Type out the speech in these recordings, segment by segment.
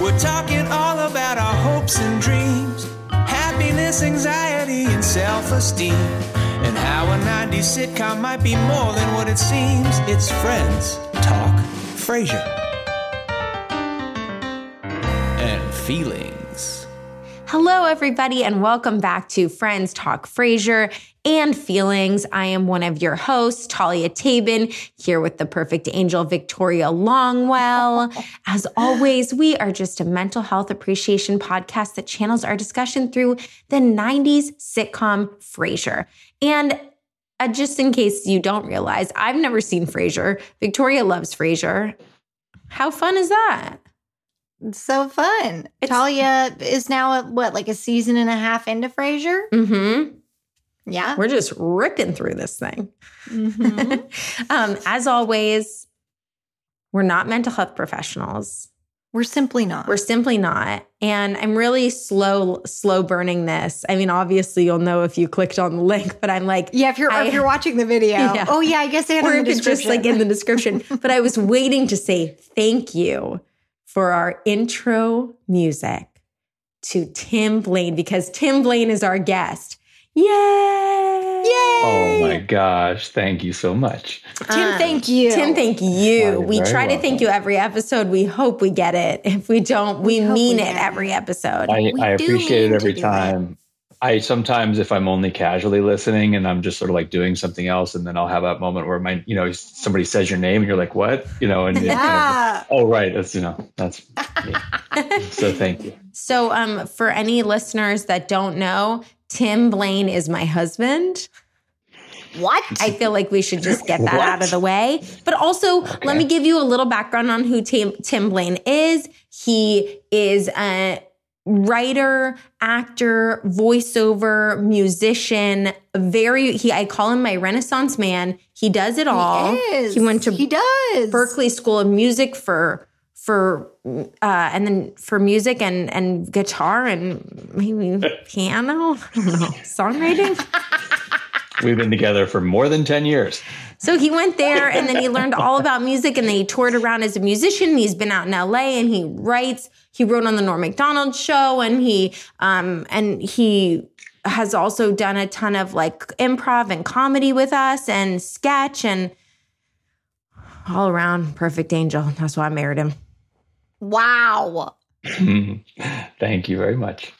We're talking all about our hopes and dreams, happiness, anxiety, and self esteem. And how a 90s sitcom might be more than what it seems. It's Friends Talk Frasier. And feelings. Hello, everybody, and welcome back to Friends Talk Frasier and Feelings. I am one of your hosts, Talia Tabin, here with the perfect angel, Victoria Longwell. As always, we are just a mental health appreciation podcast that channels our discussion through the 90s sitcom Frasier. And uh, just in case you don't realize, I've never seen Frasier. Victoria loves Frasier. How fun is that? So fun. It's- Talia is now at what, like a season and a half into Frasier? Mm-hmm. Yeah. We're just ripping through this thing. Mhm. um, as always, we're not mental health professionals. We're simply not. We're simply not. And I'm really slow, slow burning this. I mean, obviously, you'll know if you clicked on the link, but I'm like, yeah, if you're I- if you're watching the video. Yeah. Oh yeah, I guess they had or in the it's just like in the description. but I was waiting to say thank you for our intro music to Tim Blane because Tim Blane is our guest. Yay! Yay! Oh my gosh. Thank you so much. Tim, Um, thank you. Tim, thank you. You're we very try to thank you every episode. We hope we get it. If we don't, we, We mean we it it. every episode. I, I appreciate it every do it. time. I sometimes, if I'm only casually listening and I'm just sort of like doing something else, and then I'll have that moment where my, you know, somebody says your name and you're like, what? You know, and kind of- oh, right. That's, you know, that's me. so thank you. so, um, for any listeners that don't know, Tim Blane is my husband. What? I feel like we should just get that What? out of the way. But also, let me give you a little background on who Tim, Tim Blane is. He is a writer, actor, voiceover, musician, very he I call him my renaissance man. He does it all. He is. He went to He does. Berklee School of Music for for uh and then for music and and guitar and maybe piano. I don't know. Songwriting. We've been together for more than 10 years. So he went there and then he learned all about music and then he toured around as a musician. He's been out in LA and he writes. He wrote on the Norm Macdonald show and he um and he has also done a ton of like improv and comedy with us and sketch and all around perfect angel. That's why I married him. Wow. thank you very much.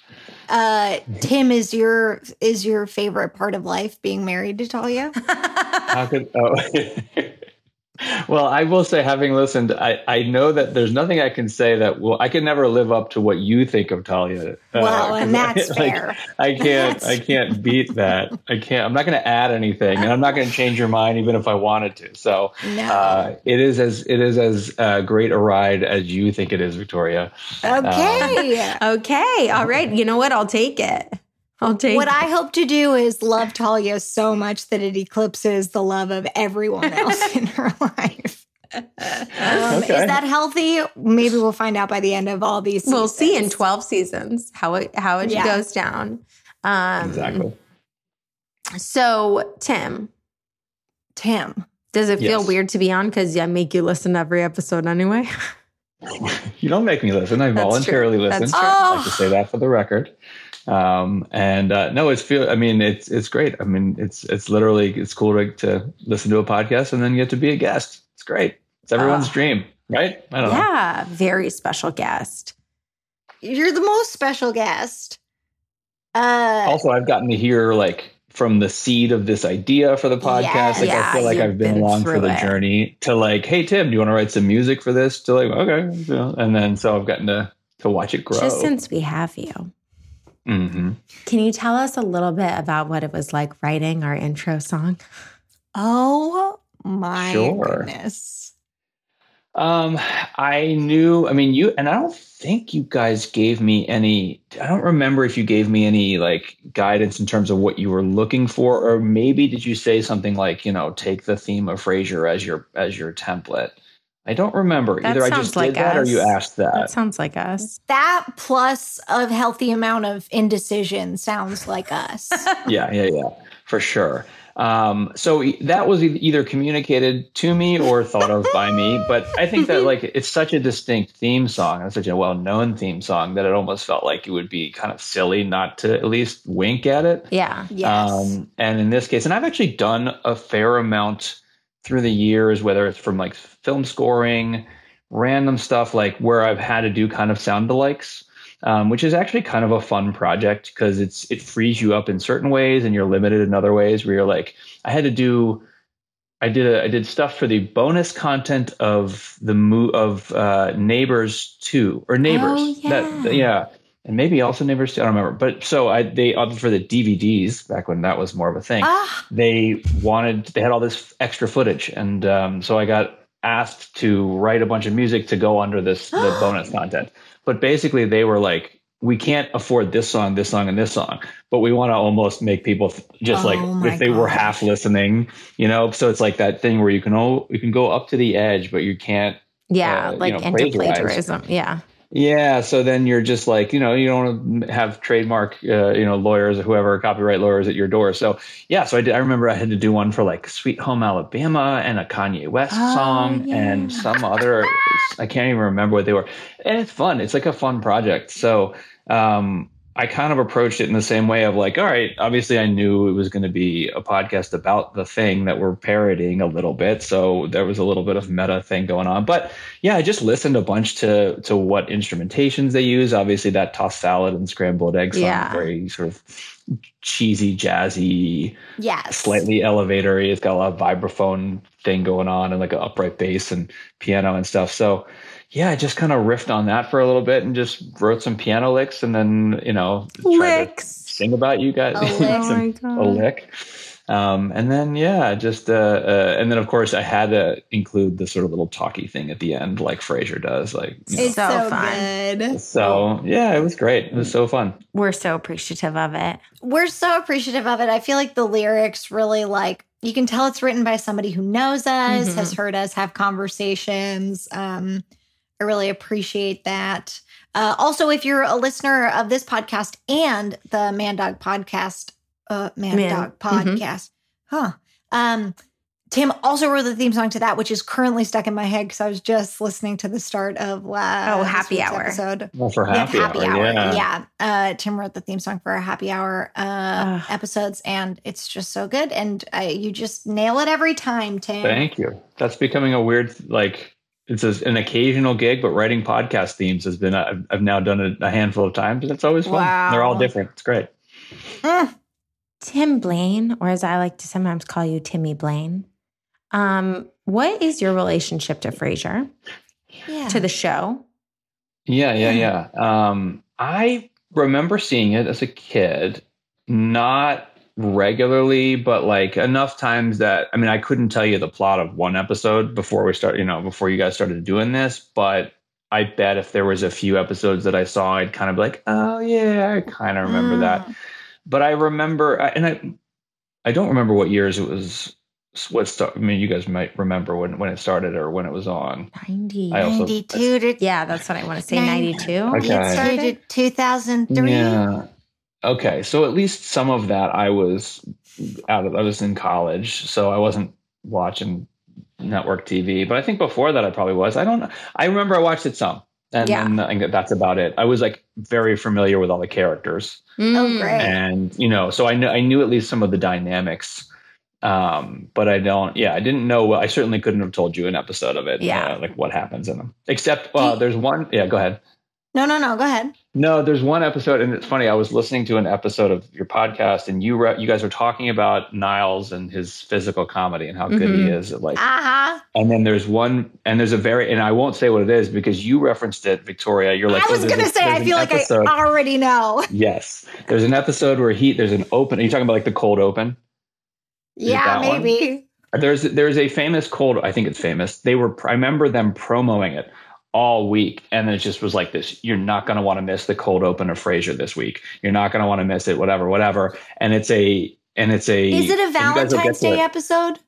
Uh, Tim is your is your favorite part of life being married to Talia? How could, oh. well, I will say, having listened, I, I know that there's nothing I can say that will, I can never live up to what you think of Talia. Uh, Well, and 'cause I- that's like, fair. I can't, That's I can't beat that. I can't, I'm not going to add anything and I'm not going to change your mind even if I wanted to. So, No. uh, it is as, it is as uh, great a ride as you think it is, Victoria. Okay. Okay. All right. You know what? I'll take it. I'll take what it. I hope to do is love Talia so much that it eclipses the love of everyone else in her life. Um, Okay. Is that healthy? Maybe we'll find out by the end of all these. We'll see in 12 seasons how it how it Yeah. goes down. Um Exactly. so Tim, Tim. does it feel Yes. weird to be on because I make you listen to every episode anyway? You don't make me listen. I That's voluntarily true. listen. That's true. I like to say that for the record. Um, and uh, no, it's feel. I mean, it's it's great. I mean, it's it's literally it's cool to, to listen to a podcast and then get to be a guest. It's great. It's everyone's Oh. dream, right? I don't know. Yeah, very special guest. You're the most special guest. Uh, Also, I've gotten to hear like from the seed of this idea for the podcast. like Yeah, I feel like I've been, been along for the it. journey to like, hey Tim, do you want to write some music for this? To like, okay, and then so I've gotten to to watch it grow. Just since we have you. Hmm Can you tell us a little bit about what it was like writing our intro song? oh my Sure. goodness. Um, I knew. I mean, you and I don't think you guys gave me any. I don't remember if you gave me any like guidance in terms of what you were looking for, or maybe did you say something like, you know, take the theme of Frasier as your as your template. I don't remember. That Either I sounds just like did that, or you asked that. That sounds like us. That plus a healthy amount of indecision sounds like us. yeah, yeah, yeah. for sure. Um, so that was either communicated to me or thought of by me. But I think that like it's such a distinct theme song and such a well-known theme song that it almost felt like it would be kind of silly not to at least wink at it. Yeah. Yes. Um, and in this case, and I've actually done a fair amount through the years, whether it's from like film scoring, random stuff like where I've had to do kind of sound alikes, um, which is actually kind of a fun project because it's it frees you up in certain ways and you're limited in other ways where you're like, I had to do. I did a, I did stuff for the bonus content of the mo- of uh, Neighbors Two or Neighbors Oh, yeah. that yeah and maybe also Neighbors Two I don't remember but so I they opted for the DVDs back when that was more of a thing ah, they wanted they had all this extra footage and um, so i got asked to write a bunch of music to go under this the bonus content but basically they were like we can't afford this song this song and this song but we want to almost make people just Oh like if they were half listening you know so it's like that thing where you can all you can go up to the edge but you can't Yeah. Uh, you like know, into plagiarism Yeah. Yeah, so then you're just like, you know, you don't have trademark, uh, you know, lawyers or whoever, copyright lawyers at your door. So yeah, so I did. I remember I had to do one for like "Sweet Home Alabama" and a Kanye West Oh, song yeah. and some other. I can't even remember what they were, and it's fun. It's like a fun project. So um, I kind of approached it in the same way of like, all right, obviously I knew it was going to be a podcast about the thing that we're parodying a little bit, so there was a little bit of meta thing going on, but yeah, I just listened a bunch to to what instrumentations they use. Obviously, that tossed salad and scrambled eggs song, Yeah. very sort of cheesy, jazzy, yes. slightly elevatory. It's got a lot of vibraphone thing going on and like an upright bass and piano and stuff. So yeah, I just kind of riffed on that for a little bit and just wrote some piano licks and then you know tried to Licks. sing about you guys. A lick. Oh my God. a lick. Um, and then yeah, just uh, uh, and then of course I had to include the sort of little talky thing at the end, like Frasier does. Like you know. It's So so, fun. good. so, yeah, it was great. It was so fun. We're so appreciative of it. We're so appreciative of it. I feel like the lyrics really like you can tell it's written by somebody who knows us, Mhm. has heard us have conversations. Um, I really appreciate that. Uh, also, if you're a listener of this podcast and the Man Dog podcast, uh, Man, Man. Dog Mhm. podcast, huh? Um, Tim also wrote the theme song to that, which is currently stuck in my head because I was just listening to the start of last Oh, Happy week's Hour. episode. Well, for Yeah, happy, hour, yeah. Yeah. Uh, Tim wrote the theme song for our happy hour uh, episodes, and it's just so good. And uh, you just nail it every time, Tim. Thank you. That's becoming a weird, like, it's a, an occasional gig, but writing podcast themes has been, I've, I've now done it a handful of times, and it's always fun. Wow. They're all different. It's great. Mm. Tim Blane, or as I like to sometimes call you, Timmy Blane. Um, what is your relationship to Frasier, Yeah. to the show? Yeah, yeah, yeah. Um, I remember seeing it as a kid, not regularly, but like enough times that I mean, I couldn't tell you the plot of one episode before we start, you know, before you guys started doing this, but I bet if there was a few episodes that I saw, I'd kind of be like, oh yeah, I kind of remember mm. that. But I remember, and I, I don't remember what years it was. What start? I mean, you guys might remember when when it started or when it was on. 90. Also- 92 to yeah, that's what I want to say. Nine- 92. Okay. it started 2003. Yeah. Okay, so at least some of that I was out of. I was in college, so I wasn't watching network TV. But I think before that, I probably was. I don't. I remember I watched it some, and Yeah. then I that's about it. I was like very familiar with all the characters, Oh, Mm. great. and you know, so I knew I knew at least some of the dynamics. Um, but I don't. Yeah, I didn't know. I certainly couldn't have told you an episode of it. Yeah. uh, like what happens in them. Except, uh, there's one. Yeah, go ahead. No, no, no. Go ahead. No, there's one episode, and it's funny. I was listening to an episode of your podcast, and you re- you guys were talking about Niles and his physical comedy and how good he Mhm. is. At like, Uh-huh. and then there's one, and there's a very, and I won't say what it is because you referenced it, Victoria. You're like, I oh, was there's going to say, I feel like I already know. yes, there's an episode where he there's an open. Are you talking about like the cold open? it Yeah, that one? maybe. There's there's a famous cold. I think it's famous. They were. I remember them promoting it all week, and it just was like this. You're not going to want to miss the cold open of Frasier this week. You're not going to want to miss it. Whatever, whatever. And it's a and it's a. Is it a and you guys will get Valentine's Day it. episode?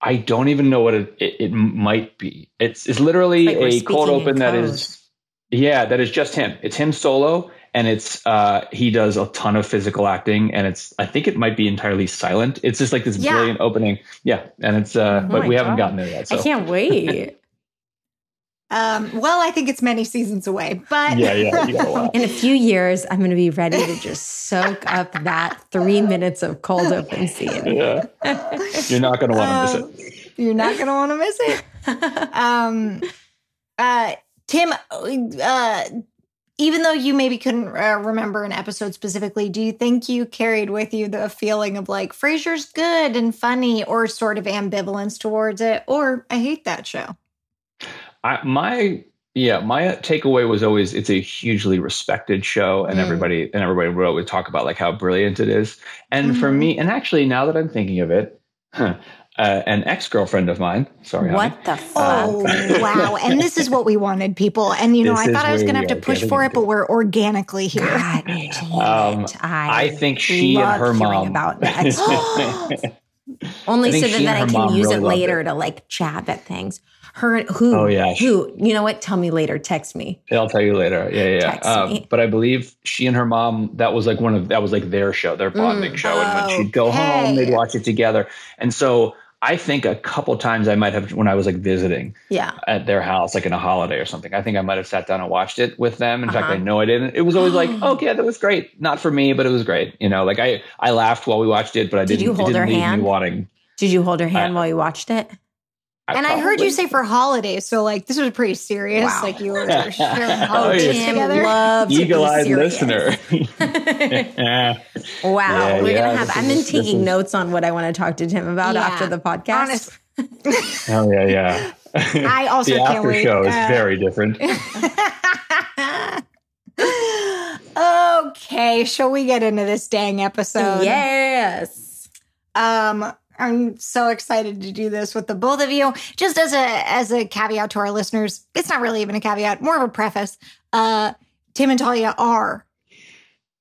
I don't even know what it, it, it might be. It's it's literally It's like a cold open that is, Yeah, that is just him. It's him solo, and it's uh, he does a ton of physical acting, and it's I think it might be entirely silent. It's just like this Yeah. brilliant opening, yeah, and it's uh, Oh but we haven't gotten there yet. So. I can't wait. Um, well, I think it's many seasons away, but Yeah, yeah, a. In a few years, I'm going to be ready to just soak up that three minutes of cold open scene. Yeah, you're not going to want to Um, miss it. You're not going to want to miss it. um, uh, Tim, uh, even though you maybe couldn't uh, remember an episode specifically, do you think you carried with you the feeling of like Frasier's good and funny, or sort of ambivalence towards it, or I hate that show? I, my yeah, my takeaway was always it's a hugely respected show, and Mm. everybody and everybody would always talk about like how brilliant it is. And for Mhm. me, and actually now that I'm thinking of it, huh, uh, an ex girlfriend of mine, sorry, honey, What the fuck? Oh wow! And this is what we wanted, people. And you know, This I thought I was going to have to push for it, but we're organically here. God damn Um, it. I, I think she and love her hearing mom about that. Only so that, that I can use really it later it. to like jab at things. Her who? Oh, yeah. Who? You know what? Tell me later. Text me. I'll tell you later. Yeah, yeah. Text yeah. me. Um, but I believe she and her mom that was like one of that was like their show, their bonding Mm. show, and when she'd go home, they'd watch it together. And so I think a couple times I might have when I was like visiting Yeah. at their house, like in a holiday or something. I think I might have sat down and watched it with them. In fact, Uh-huh. I know I didn't. It was always like, oh yeah, that was great. Not for me, but it was great. You know, like I I laughed while we watched it, but I Did didn't. you hold it didn't her leave hand? Me wanting. Did you hold her hand I- while you watched it? And I heard you say for holidays, so like this was pretty serious. Wow. Like you were sharing Oh, holidays yeah. Tim together. loves to be eagle-eyed serious. listener. wow. Yeah, We're yeah, gonna have this I've is- been taking is- notes on what I want to talk to Tim about Yeah. after the podcast. Oh yeah, yeah. I also the can't after wait. show is Uh, very different. okay, shall we get into this dang episode? yes. Um, I'm so excited to do this with the both of you. Just as a as a caveat to our listeners, it's not really even a caveat, more of a preface. Uh, Tim and Talia are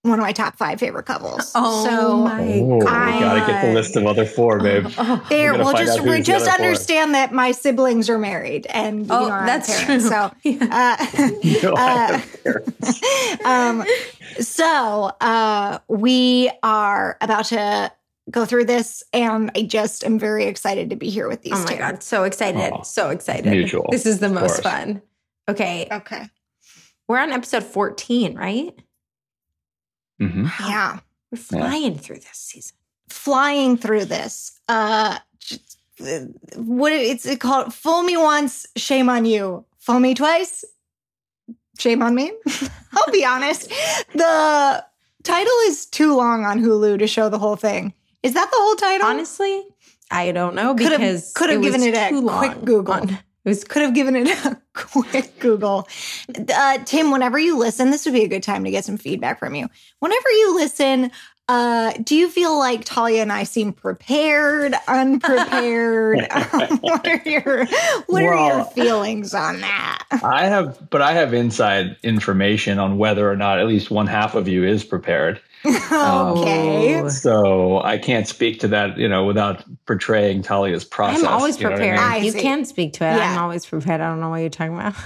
one of my top five favorite couples. Oh so my Oh, we god. gotta get the list of other four, babe. Oh, There, We're gonna well, just out who's the just other four. understand that my siblings are married, and you Oh, know, that's parents, true. So, Yeah. uh, You know, Uh, um, so uh, we are about to go through this, and I just am very excited to be here with these Oh my two. god, so excited. Aw. so excited. Mutual, This is the most course. fun. Okay. Okay. We're on episode 14, right? Mhm. Yeah. We're flying through this season. Flying through this. Uh just, uh, what it's it called fool me once, shame on you. Fool me twice, shame on me. I'll be honest. The title is too long on Hulu to show the whole thing. Is that the whole title? Honestly, I don't know Could have- because could have was given it a too quick Google. on- it was could have given it a quick Google. Uh, Tim, whenever you listen, this would be a good time to get some feedback from you. Whenever you listen, uh, do you feel like Talia and I seem prepared, unprepared? Um, what are your What are your feelings on that? I have, but I have inside information on whether or not at least one half of you is prepared. okay. Oh. So I can't speak to that, you know, without portraying Talia's process. I'm always you know I prepared. mean? I you see. can speak to it. Yeah. I'm always prepared. I don't know what you're talking about.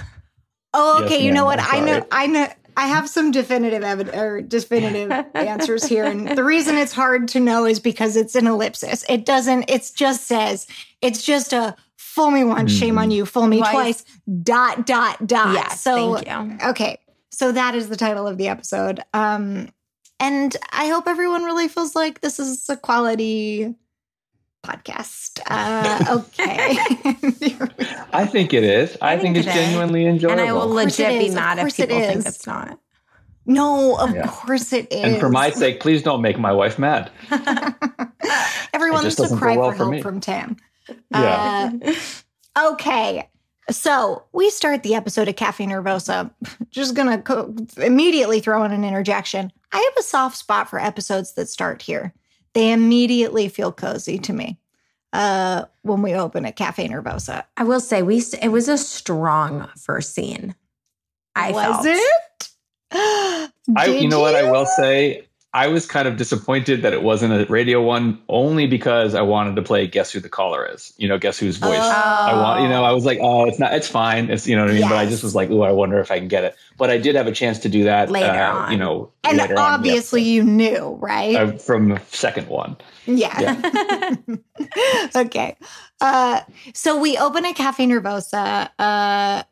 Oh, Yes, okay. you know what? I'm know. I know. I have some definitive evidence or definitive answers here, and the reason it's hard to know is because it's an ellipsis. It doesn't. It just says. It's just a fool me once, shame on you. Fool me Twice. twice. Dot dot dot. Yes, So thank you. okay. So that is the title of the episode. Um, and I hope everyone really feels like this is a quality podcast. Uh, okay. I think it is. I, I think, think it's it is. genuinely enjoyable. And I will legit be mad if course it people think it's not. no, of Yeah. course it is. and for my sake, please don't make my wife mad. Everyone It needs just to doesn't cry go well for for help me. from Tam. Yeah. Uh, okay. So we start the episode of Cafe Nervosa. Just gonna co- immediately throw in an interjection. I have a soft spot for episodes that start here. They immediately feel cozy to me uh, when we open at Cafe Nervosa. I will say we it was a strong first scene. I Was felt. it? I, you Did know what I will say. I was kind of disappointed that it wasn't a radio one, only because I wanted to play Guess Who the Caller Is. You know, Guess Whose voice. I want. You know, I was like, oh, it's not. It's fine. It's you know what I mean. But I just was like, oh, I wonder if I can get it. But I did have a chance to do that Later uh, on. You know, And later on obviously you knew, right? Uh, from the second one. yeah. okay. Uh, so we open a Cafe Nervosa. Uh,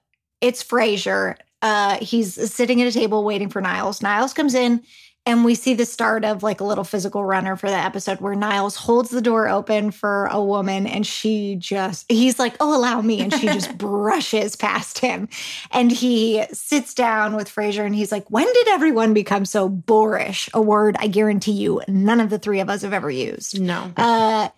it's Frasier. Uh, he's sitting at a table waiting for Niles. Niles comes in, and we see the start of like a little physical runner for the episode where Niles holds the door open for a woman, and she just, he's like, Oh, allow me. And she just brushes past him. And he sits down with Frasier, and he's like, When did everyone become so boorish? A word I guarantee you none of the three of us have ever used. No. Uh,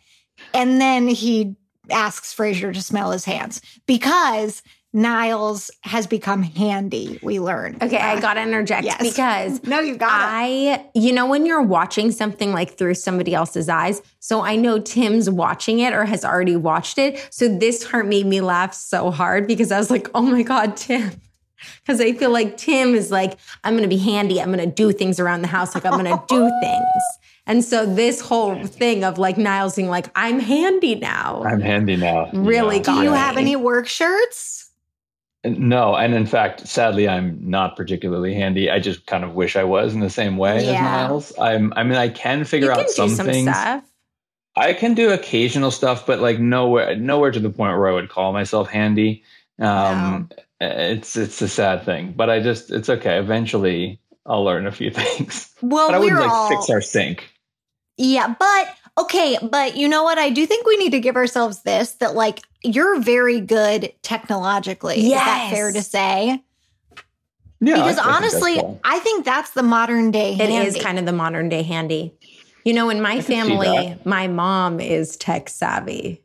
and then he asks Frasier to smell his hands because Niles has become handy. We learn. Okay, I got to interject yes. because No, you got. I, you know, when you're watching something like through somebody else's eyes, so I know Tim's watching it or has already watched it. So this part made me laugh so hard because I was like, oh my God, Tim. Because I feel like Tim is like, I'm going to be handy. I'm going to do things around the house. Like, I'm going to do things. And so this whole thing of like Niles being like, I'm handy now. I'm handy now. Really Yeah. Do you got have any work shirts? No, and in fact, sadly, I'm not particularly handy. I just kind of wish I was in the same way as Niles. I'm. I mean, I can figure you out some, some things. stuff. I can do occasional stuff, but like nowhere, nowhere to the point where I would call myself handy. Um, It's it's a sad thing, but I just it's okay. Eventually, I'll learn a few things. Well, but I we're wouldn't like all fix our sink. yeah, but okay, but you know what? I do think we need to give ourselves this that like you're very good technologically. Is that Yes. fair to say? Yeah, because I- I think honestly, cool. I think that's the modern day. It is handy. kind of the modern day handy. You know, in my can family, my mom is tech savvy.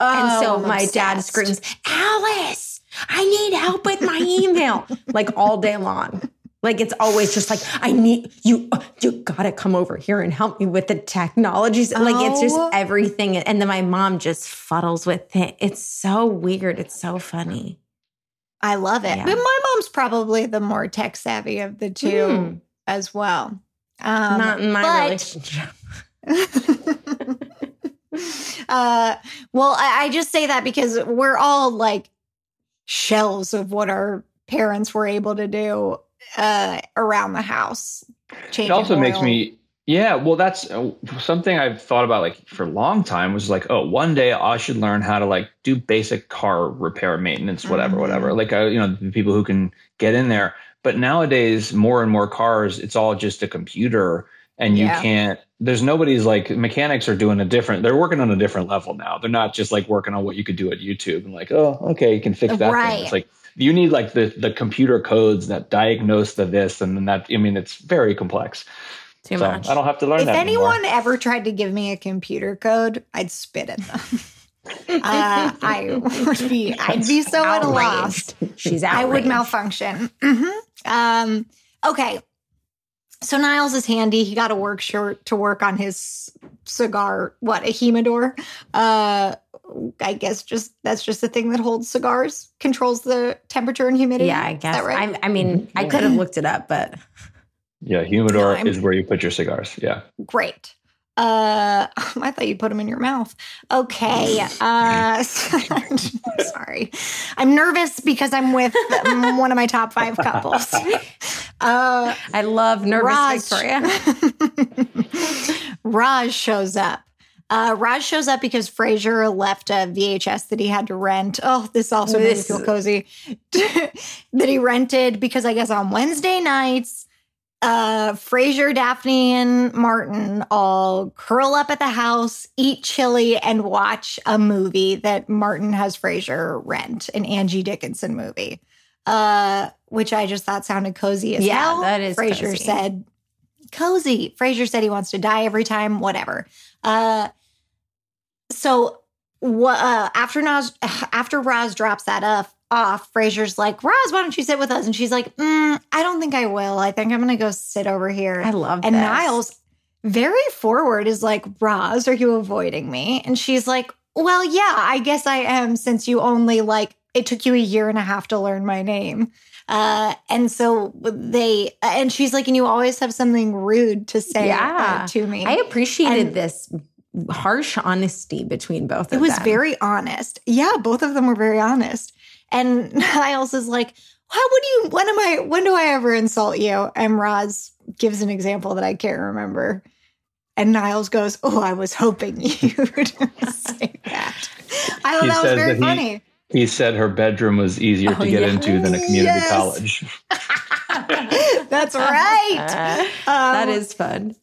Oh, and so oh, I'm my dad screams, Alice, I need help with my email, like all day long. Like it's always just like, I need you, you gotta come over here and help me with the technologies. Like it's just Oh. everything. And then my mom just fuddles with it. It's so weird. It's so funny. I love it. Yeah. But my mom's probably the more tech savvy of the two Hmm. as well. Um, Not in my but- relationship. uh, well, I, I just say that because we're all like shells of what our parents were able to do uh, around the house. it also makes me yeah well that's uh, something i've thought about like for a long time was like oh one day i should learn how to like do basic car repair maintenance whatever Mhm. whatever like uh, you know the people who can get in there but nowadays more and more cars it's all just a computer and you Yeah. can't there's nobody's like mechanics are doing a different they're working on a different level now they're not just like working on what you could do at youtube and like oh okay you can fix that Right. thing. it's like you need like the the computer codes that diagnose the this and then that i mean it's very complex Too so much. I don't have to learn that. If that anyone anymore. ever tried to give me a computer code, I'd spit at them. uh, I would be, I'd be so at a loss. outraged. She's I would outraged. malfunction. Mhm. Um, okay. So Niles is handy. He got a work shirt to work on his cigar. What a humidor. Uh, I guess just that's just the thing that holds cigars, controls the temperature and humidity. Yeah, I Is guess. that right? I, I mean, I could have looked it up, but Yeah, humidor No, is where you put your cigars. Yeah. Great. Uh, I thought you'd put them in your mouth. Okay. Uh, sorry. I'm nervous because I'm with one of my top five couples. Uh, I love nervous Roz. Victoria. Roz shows up. Uh, Roz shows up because Frasier left a VHS that he had to rent. Oh, this also made me feel cozy. that he rented because I guess on Wednesday nights, uh, Frasier, Daphne, and Martin all curl up at the house, eat chili, and watch a movie that Martin has Frasier rent, an Angie Dickinson movie. Uh, which I just thought sounded cozy as Yeah, hell. that is Frasier cozy. said cozy. Frasier said he wants to die every time, whatever. Uh, so what? Uh, after Nas, after Roz drops that off, off, Frasier's like, Roz, why don't you sit with us? And she's like, mm, I don't think I will. I think I'm gonna go sit over here. I love and this. Niles, very forward, is like, Roz, are you avoiding me? And she's like, Well, yeah, I guess I am. Since you only like, it took you a year and a half to learn my name. Uh, and so they, and she's like, and you always have something rude to say Yeah. uh, to me. I appreciated And- this harsh honesty between both of them. it was them. very honest. Yeah, both of them were very honest. And Niles is like, how would you, when am I, when do I ever insult you? And Roz gives an example that I can't remember. And Niles goes, Oh, I was hoping you would say that. I thought He that was very that he- funny. He said her bedroom was easier Oh, to get yeah. into than a community Yes. college. That's right. Uh, Um, that is fun.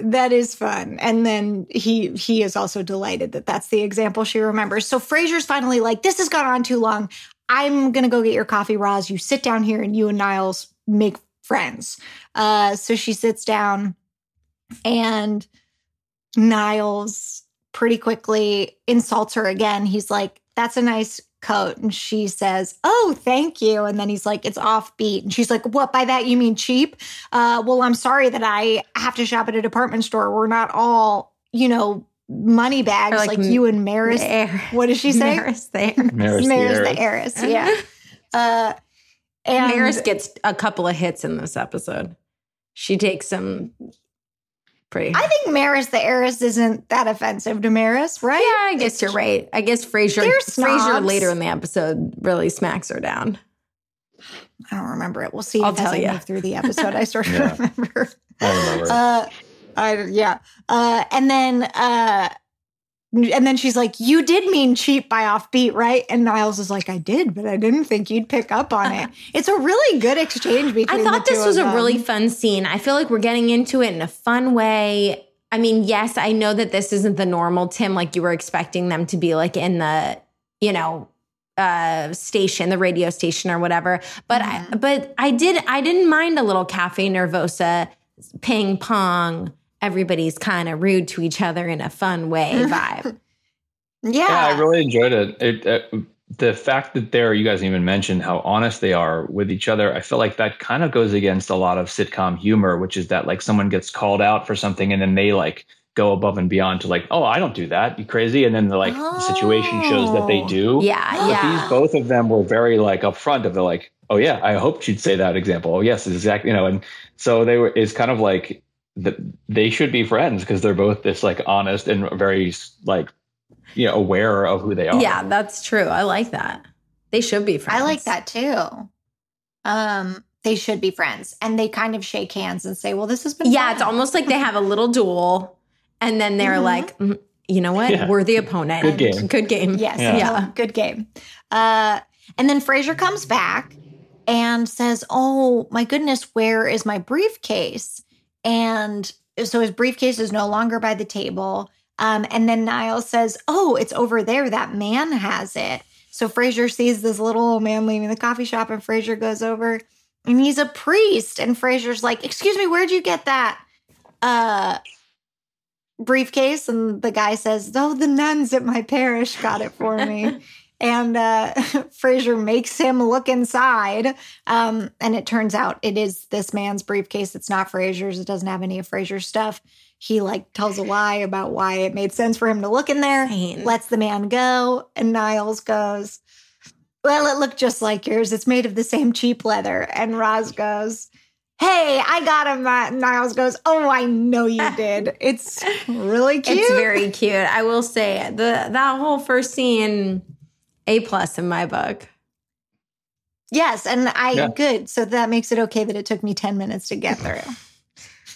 That is fun. And then he he is also delighted that that's the example she remembers. So Frasier's finally like, this has gone on too long. I'm gonna go get your coffee, Roz. You sit down here and you and Niles make friends. Uh, so she sits down and Niles pretty quickly insults her again. He's like, that's a nice coat. And she says, Oh, thank you. And then he's like, It's offbeat. And she's like, What, by that you mean cheap? Uh, well, I'm sorry that I have to shop at a department store. We're not all, you know, money bags like, like you and Maris. There. What does she say? Maris there. Maris the Maris heiress. the heiress. Yeah. Uh, and Maris gets a couple of hits in this episode. She takes some pretty. I think Maris the heiress isn't that offensive to Maris, right? yeah, I guess you're right. I guess Frasier They're Frasier snobs. later in the episode really smacks her down. I don't remember it. We'll see I'll as tell I ya. move through the episode I start Yeah. to remember. I remember. Uh, I yeah. Uh, and then uh, and then she's like, "You did mean cheap by offbeat, right?" And Niles is like, "I did, but I didn't think you'd pick up on it." It's a really good exchange between. I thought this was a them. really fun scene. I feel like we're getting into it in a fun way. I mean, yes, I know that this isn't the normal Tim, like you were expecting them to be like in the, you know, uh station, the radio station or whatever. But I but I did I didn't mind a little cafe nervosa ping pong. Everybody's kind of rude to each other in a fun way vibe. yeah. Yeah, I really enjoyed it. It uh, the fact that they're you guys even mentioned how honest they are with each other. I feel like that kind of goes against a lot of sitcom humor, which is that like someone gets called out for something and then they like go above and beyond to like, oh, I don't do that. You crazy? And then the like the situation shows that they Oh. do. Yeah, But yeah. these both of them were very like upfront of the like, oh yeah, I hoped you'd say that example. Oh yes, exactly. You know, and so they were. It's kind of like that they should be friends because they're both this like honest and very like you know aware of who they are. Yeah, that's true. I like that. They should be friends. I like that too. Um, they should be friends, and they kind of shake hands and say, "Well, this has been." Yeah, fun." it's almost like they have a little duel, and then they're Mhm. like, "Mm, you know what? Yeah. We're the opponent. Good game. Good game. Yes, Yeah. yeah. good game. Uh, and then Frasier comes back and says, "Oh my goodness, where is my briefcase?" And so his briefcase is no longer by the table. Um, and then Niles says, "Oh, it's over there. That man has it." So Frasier sees this little old man leaving the coffee shop, and Frasier goes over, and he's a priest. And Frasier's like, "Excuse me, where'd you get that?" Uh, briefcase and the guy says oh the nuns at my parish got it for me and uh frasier makes him look inside um and it turns out it is this man's briefcase it's not frasier's it doesn't have any of frasier's stuff he like tells a lie about why it made sense for him to look in there Fine. lets the man go and niles goes well it looked just like yours it's made of the same cheap leather and roz goes Hey, I got him. Uh, Niles goes, Oh, I know you did. It's really cute. It's very cute. I will say the that whole first scene, a plus in my book. Yes, and I Yeah. good. So that makes it okay that it took me 10 minutes to get through.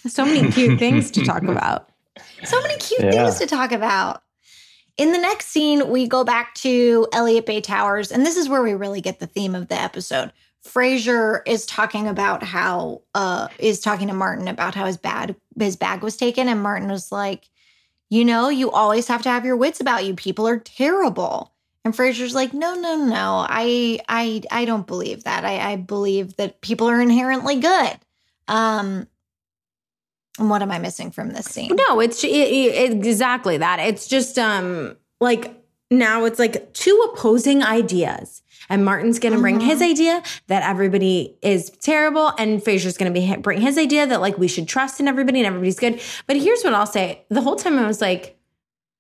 So many cute things to talk about. So many cute Yeah. things to talk about. In the next scene, we go back to Elliott Bay Towers, and this is where we really get the theme of the episode. Frasier is talking about how uh is talking to Martin about how his bad his bag was taken, and Martin was like, you know, you always have to have your wits about you. People are terrible. And Frasier's like, no, no, no. I I I don't believe that. I, I believe that people are inherently good. Um and what am I missing from this scene? No, it's it, it, exactly that. It's just um like now it's like two opposing ideas. And Martin's going to bring Mhm. his idea that everybody is terrible, and Frasier's going to be bring his idea that like we should trust in everybody and everybody's good. But here's what I'll say: the whole time I was like,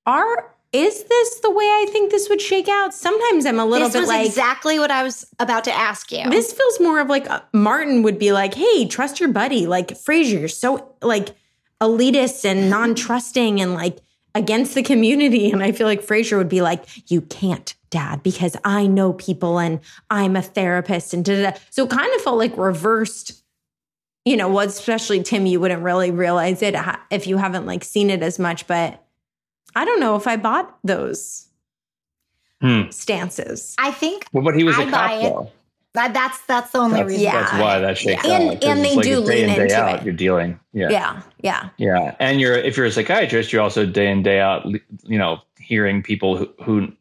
are is this the way I think this would shake out? Sometimes I'm a little this bit was like exactly what I was about to ask you. this feels more of like uh, Martin would be like, "Hey, trust your buddy." Like Frasier, you're so like elitist and non-trusting and like against the community. And I feel like Frasier would be like, "You can't, Dad, because I know people and I'm a therapist." And da da. So it kind of felt like reversed. You know, well, especially Tim, you wouldn't really realize it if you haven't like seen it as much. But I don't know if I bought those Hmm. stances. I think Well, but he was a I buy cop it. though. that, that's that's the only That's, reason. Yeah. that's why that shakes And- out. 'cause and it's they like do day lean in, day into out, it. You're dealing. Yeah. Yeah, yeah. Yeah, and you're if you're a psychiatrist, you're also day in day out, you know, hearing people who, who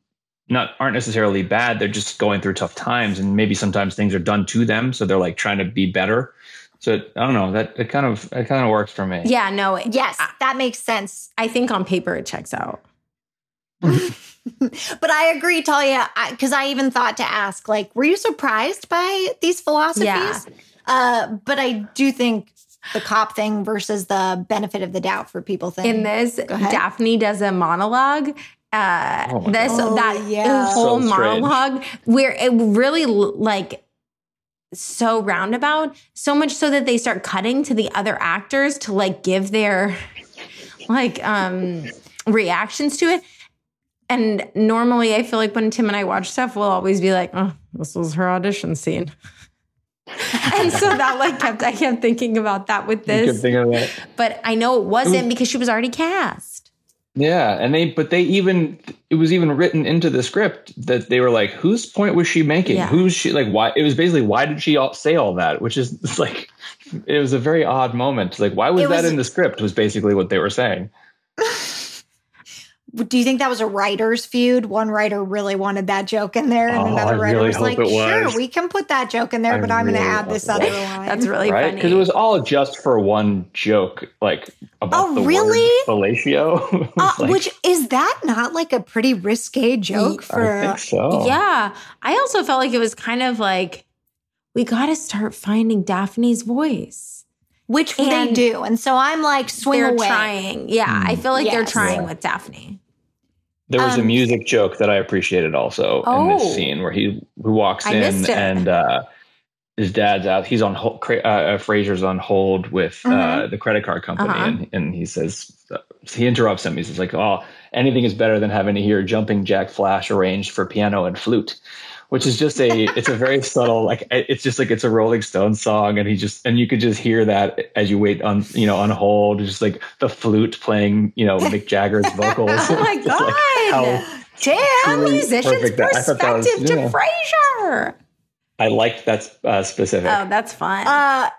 not aren't necessarily bad. They're just going through tough times, and maybe sometimes things are done to them, so they're like trying to be better. So I don't know that it kind of it kind of works for me. Yeah, no, it- Yes, that makes sense. I think on paper it checks out. But I agree, Talia, because I, even thought to ask, like, were you surprised by these philosophies? Yeah. Uh, but I do think the cop thing versus the benefit of the doubt for people thing. In this, Daphne does a monologue. Uh, Oh this God. that Oh, yeah. whole So monologue where it really like so roundabout, so much so that they start cutting to the other actors to like give their like um reactions to it. And normally, I feel like when Tim and I watch stuff, we'll always be like, "Oh, this was her audition scene," and so that like kept I kept thinking about that with this. think of that. but I know it wasn't because she was already cast. Yeah, and they but they even it was even written into the script that they were like, whose point was she making? Yeah. Who's she like? Why it was basically why did she all, say all that? Which is like it was a very odd moment. Like why was It that was- in the script? Was basically what they were saying. do you think that was a writer's feud? One writer really wanted that joke in there, and Oh, another writer really was like, it "Sure, was. we can put that joke in there, I but I'm going to add this other was. line." That's really right? funny. Because it was all just for one joke, like about Oh, the really? word fellatio. Uh, like, which is that not like a pretty risque joke I for? think so. Yeah. I also felt like it was kind of like, we got to start finding Daphne's voice. which they do, and so I'm like, swing they're away. trying. Yeah. I feel like they're trying Yeah. with Daphne. There was a Um, music joke that I appreciated also in Oh. this scene where he who walks I in and uh, his dad's out. He's on hold. Uh, Frasier's on hold with uh, Mhm. the credit card company, Uh-huh. and, and he says uh, he interrupts him. He says like, "Oh, anything is better than having to hear Jumping Jack Flash arranged for piano and flute." Which is just a, it's a very subtle, like it's just like it's a Rolling Stones song, and he just, and you could just hear that as you wait on, you know, on hold, just like the flute playing, you know, Mick Jagger's vocals. Oh my Just like God. how Damn. Musician's perfect. I thought that was- perspective to yeah. Frasier. I liked that uh, specific. Oh, that's fun. Uh,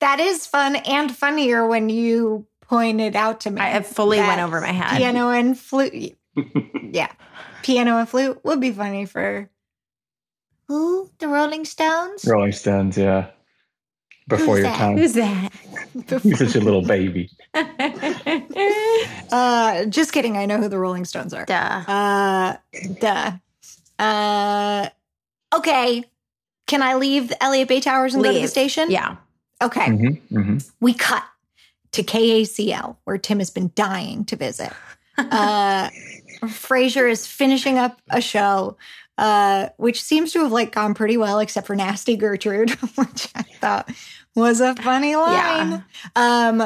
that is fun and funnier when you pointed out to me. I it fully went over my head. Piano and flute. yeah, piano and flute would be funny for who? The Rolling Stones. Rolling Stones, yeah. Before Who's your that? time. Who's that? You're such a little baby. Uh, just kidding. I know who the Rolling Stones are. Duh. Uh, duh. Uh, okay. Can I leave the Elliott Bay Towers and go to the station? Yeah. Okay. Mhm, mhm. we cut to KACL, where Tim has been dying to visit. Uh, Frasier is finishing up a show, uh, which seems to have like gone pretty well, except for Nasty Gertrude, which I thought was a funny line. Um,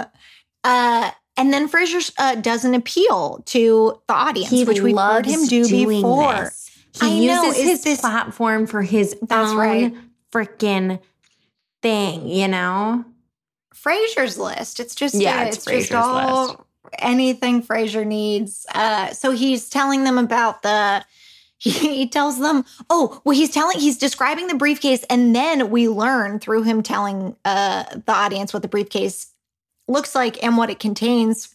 uh, and then Frasier uh, does an appeal to the audience, He which we've heard him do before. this. He I uses is his this- platform for his That's own right. freaking thing, you know? Frasier's list. It's just Yeah, uh, it's it's, just all list. anything Frasier needs. Uh, so he's telling them about the. He tells them, oh, well, he's telling, he's describing the briefcase, and then we learn through him telling uh, the audience what the briefcase looks like and what it contains.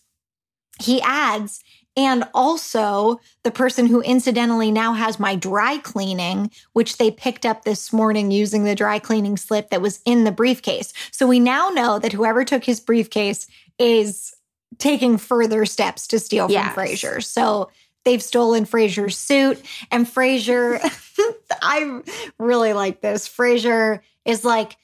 He adds, and also the person who incidentally now has my dry cleaning, which they picked up this morning using the dry cleaning slip that was in the briefcase. So we now know that whoever took his briefcase is taking further steps to steal from Yes. Frasier. So they've stolen Frasier's suit, and Frasier, I really like this. Frasier is like,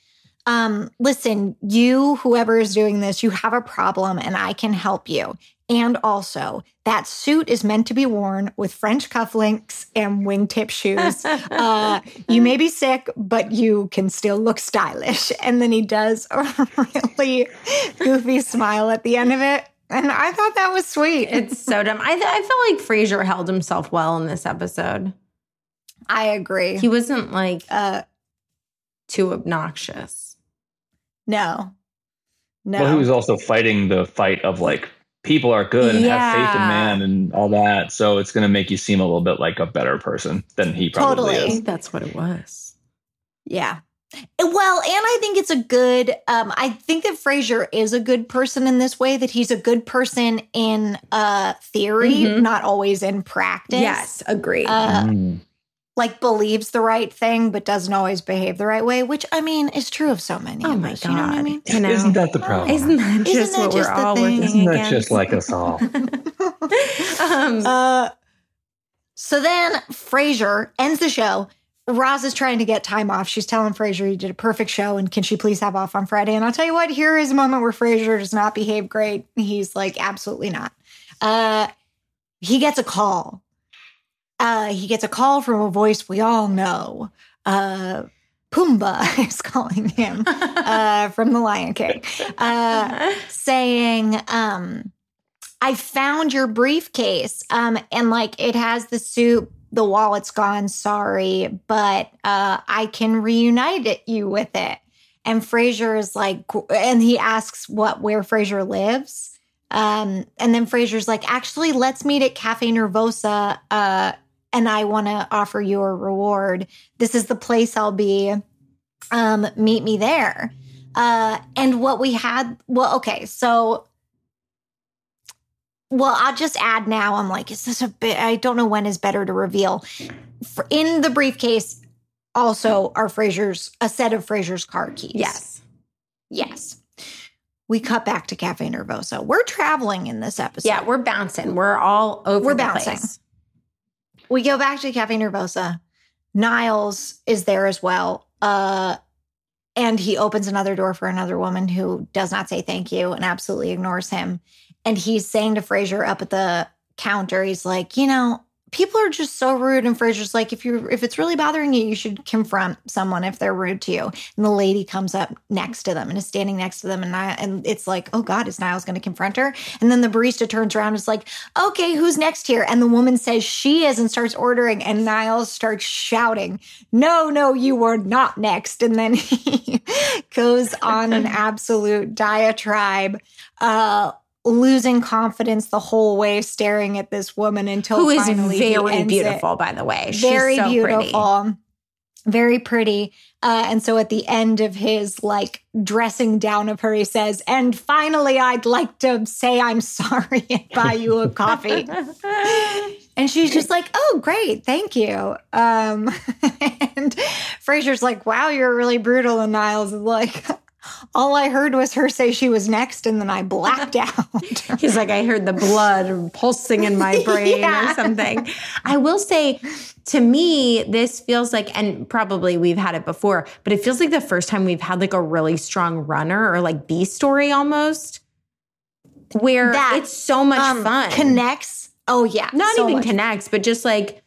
um, listen, you, whoever is doing this, you have a problem and I can help you. And also, that suit is meant to be worn with French cufflinks and wingtip shoes. Uh, you may be sick, but you can still look stylish. And then he does a really goofy smile at the end of it. And I thought that was sweet. It's so dumb. I, th- I felt like Frasier held himself well in this episode. I agree. He wasn't like uh, too obnoxious. no. No. Well, he was also fighting the fight of like people are good and have faith in man and all that. So it's going to make you seem a little bit like a better person than he probably Totally. I is. think that's what it was. Yeah. Well, and I think it's a good um I think that Frasier is a good person in this way that he's a good person in uh theory, Mhm. not always in practice. Yes, agreed. Uh Mm. like believes the right thing but doesn't always behave the right way, which I mean is true of so many oh of my us, god! you know what I mean? You know, Isn't that the problem? Isn't that just that what just we're the all thing? working Isn't that against? just like us all? um, Uh so then Frasier ends the show. Roz is trying to get time off. She's telling Frasier he did a perfect show and can she please have off on Friday? And I'll tell you what, here is a moment where Frasier does not behave great. He's like, absolutely not. Uh he gets a call. Uh he gets a call from a voice we all know. Uh Pumbaa is calling him uh from the Lion King. Uh saying, um, I found your briefcase. Um, and like it has the suit, the wallet's gone, sorry, but uh I can reunite it, you with it. And Frasier is like, and he asks what where Frasier lives. Um, and then Frasier's like, actually, let's meet at Cafe Nervosa. Uh, and I want to offer you a reward. This is the place I'll be. Um, meet me there. Uh, and what we had, well, okay, so, well, I'll just add now. I'm like, is this a bit? I don't know when is better to reveal. For, in the briefcase, also are Frasier's a set of Frasier's car keys. yes. yes. We cut back to Cafe Nervosa. We're traveling in this episode. Yeah, we're bouncing. We're all over. We're the bouncing. place. we go back to Cafe Nervosa. Niles is there as well. Uh, and he opens another door for another woman who does not say thank you and absolutely ignores him. And he's saying to Frasier up at the counter, he's like, you know, people are just so rude. And Frasier's like, if you're if it's really bothering you, you should confront someone if they're rude to you. And the lady comes up next to them and is standing next to them, and I, and it's like, oh God, is Niles going to confront her? And then the barista turns around and is like, okay, who's next here? And the woman says she is and starts ordering, and Niles starts shouting, no, no, you were not next. And then he goes on an absolute diatribe. Uh, losing confidence the whole way staring at this woman until Who is very ends it. beautiful, by the way. She's very so beautiful. Pretty. very pretty. Uh, and so at the end of his like dressing down of her he says and finally i'd like to say i'm sorry and buy you a coffee. And she's just like oh great. Thank you. Um, and frasier's like wow you're really brutal. And niles is like all i heard was her say she was next and then i blacked out He's like, I heard the blood pulsing in my brain Yeah. or something. I will say, to me, this feels like, and probably we've had it before, but it feels like the first time we've had like a really strong runner or like B story almost, where That, it's so much um, fun. connects oh yeah Not so even connects, but just like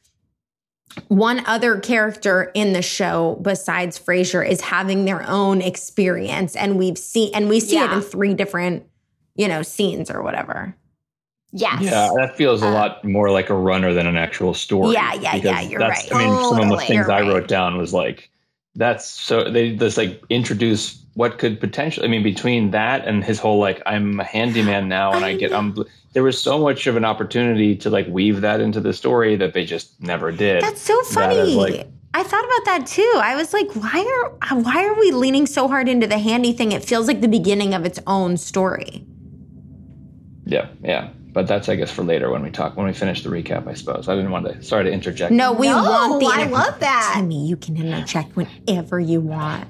one other character in the show besides Frasier is having their own experience, and we've seen and we see it in three different, you know, scenes or whatever. yes Yeah, that feels a Uh, lot more like a runner than an actual story. Yeah, yeah, yeah, you're that's- right. I mean, some of the things You're I right. wrote down was like, that's so they just like introduce what could potentially. I mean, between that and his whole like, I'm a handyman now, and I, get um. There was so much of an opportunity to like weave that into the story that they just never did. That's so funny. is, like- I thought about that too. I was like, why are why are we leaning so hard into the handy thing? It feels like the beginning of its own story. yeah, yeah. But that's I guess for later when we talk when we finish the recap. I suppose I didn't want to. Sorry to interject. No, we No, want the I inter- love that. Timmy, you can interject whenever you want.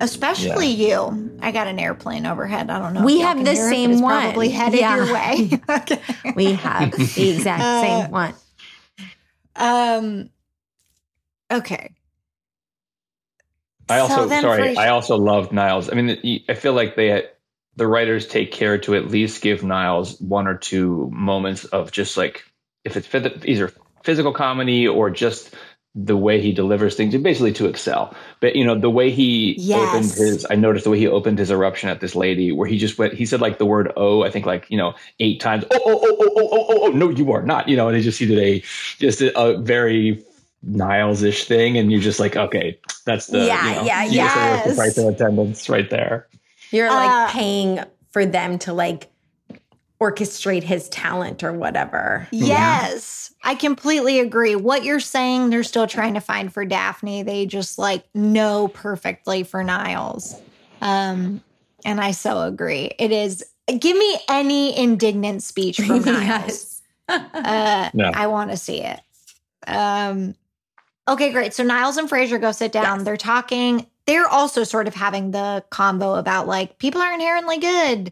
Especially you. I got an airplane overhead. I don't know. We if have the hear it, same it's one. Probably headed Yeah. your way. okay. We have the exact Uh, same one. Um. Okay. I also So sorry. Frasier- I also loved Niles. I mean, I feel like they had, the writers take care to at least give Niles one or two moments of just like if it's either physical comedy or just the way he delivers things, basically to excel. But you know, the way he Yes. opened his, I noticed the way he opened his eruption at this lady, where he just went, he said like the word "oh," I think like you know eight times. Oh, oh, oh, oh, oh, oh, oh, oh, no, you are not. You know, and he just he did a just a, a very Niles-ish thing, and you're just like, okay, that's the Yeah, you know, yeah, you get the yes. price of attendance right there. You're like Uh, paying for them to like orchestrate his talent or whatever. Yes, I completely agree. What you're saying, they're still trying to find for Daphne. They just like know perfectly for Niles. Um, and I so agree. It is. Give me any indignant speech from Niles. Uh, No. I want to see it. Um, okay, great. So Niles and Frasier go sit down. Yes. They're talking. They're also sort of having the combo about like people are inherently good,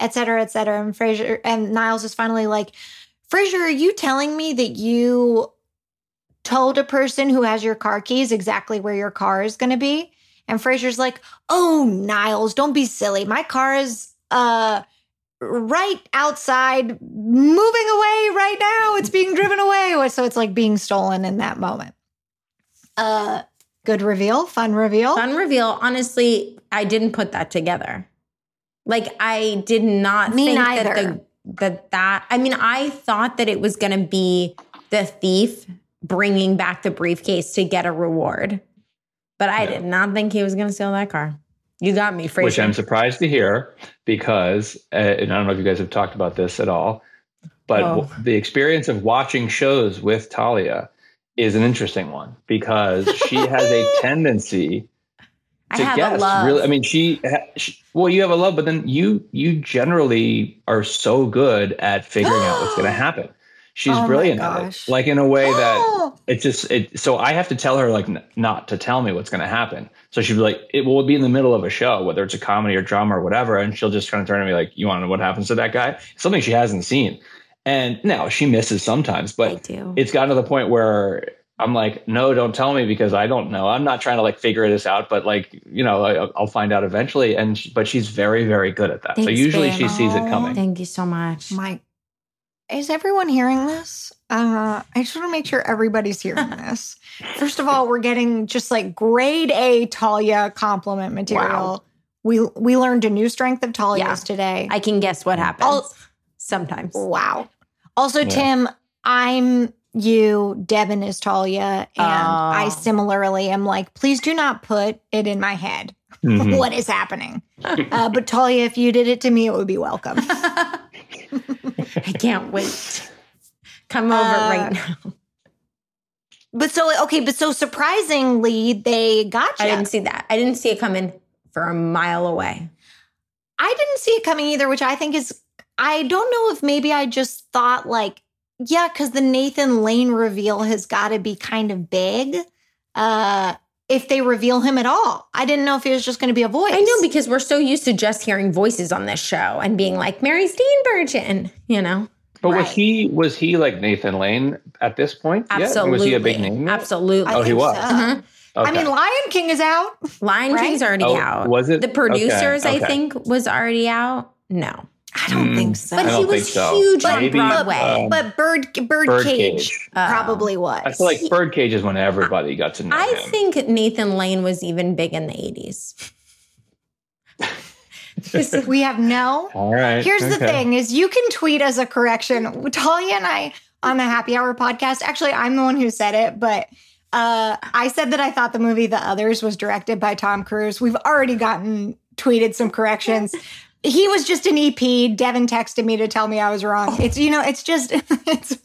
et cetera, et cetera. And Frasier and Niles is finally like, Frasier, are you telling me that you told a person who has your car keys exactly where your car is going to be? And Frasier's like, "Oh, Niles, don't be silly. My car is uh right outside moving away right now. It's being driven away." So it's like being stolen in that moment. Uh good reveal, fun reveal. Fun reveal. Honestly, I didn't put that together. Like I did not Me think neither. that the, that that. I mean, I thought that it was going to be the thief bringing back the briefcase to get a reward, but I Yeah. did not think he was going to steal that car. You got me, Frasier. which I'm surprised to hear because, uh, and I don't know if you guys have talked about this at all, but Oh. w- the experience of watching shows with Talia is an interesting one because she has a tendency I to have guess. a love. Really, I mean, she, she. Well, you have a love, but then you you generally are so good at figuring out what's going to happen. She's Oh brilliant at it, like in a way that it just it so i have to tell her like n- not to tell me what's going to happen so she'd be like it will be in the middle of a show whether it's a comedy or drama or whatever and she'll just kind of turn to me like you want to know what happens to that guy something she hasn't seen and now she misses sometimes I but it's gotten to the point where i'm like no don't tell me because i don't know i'm not trying to like figure this out but like you know I, i'll find out eventually and she, but she's very very good at that so usually babe. she sees it coming Thank you so much. my is everyone hearing this? Uh, I just want to make sure everybody's hearing this. First of all, we're getting just like grade A Talia compliment material. Wow. We we learned a new strength of Talia's Yeah. today. I can guess what happens I'll- sometimes. wow. Also, Yeah. Tim, I'm you. Devin is Talia, and Oh. I similarly am like, please do not put it in my head. Mhm. What is happening? uh, but Talia, if you did it to me, it would be welcome. I can't wait. Come over Uh, right now. But so okay, but so surprisingly, they got you. I didn't see that. I didn't see it coming for a mile away. I didn't see it coming either, which I think is I don't know if maybe I just thought like, yeah, because the Nathan Lane reveal has got to be kind of big. Uh if they reveal him at all. I didn't know if he was just going to be a voice. I know because we're so used to just hearing voices on this show and being like Mary Steenburgen, you know? but Right. was he was he like nathan lane at this point yet? Absolutely. was he a big name? Absolutely. Oh, he was. so. Mhm. I mean, Lion King is out. Lion Right? King's already Oh, out. was it? The producers, Okay, I okay. think, was already out. No. I don't Hmm. think so. But I he don't was think so. huge But- on Broadway. um, but Bird Birdcage Birdcage. Oh. probably was. I feel like Birdcage is when everybody got to know I him. think Nathan Lane was even big in the 80s. we have no All right. Here's the thing: is you can tweet as a correction. Talia and I on the Happy Hour podcast. Actually, I'm the one who said it, but uh, I said that I thought the movie The Others was directed by Tom Cruise. We've already gotten tweeted some corrections. He was just an EP. Devin texted me to tell me I was wrong. Oh. It's you know, it's just it's.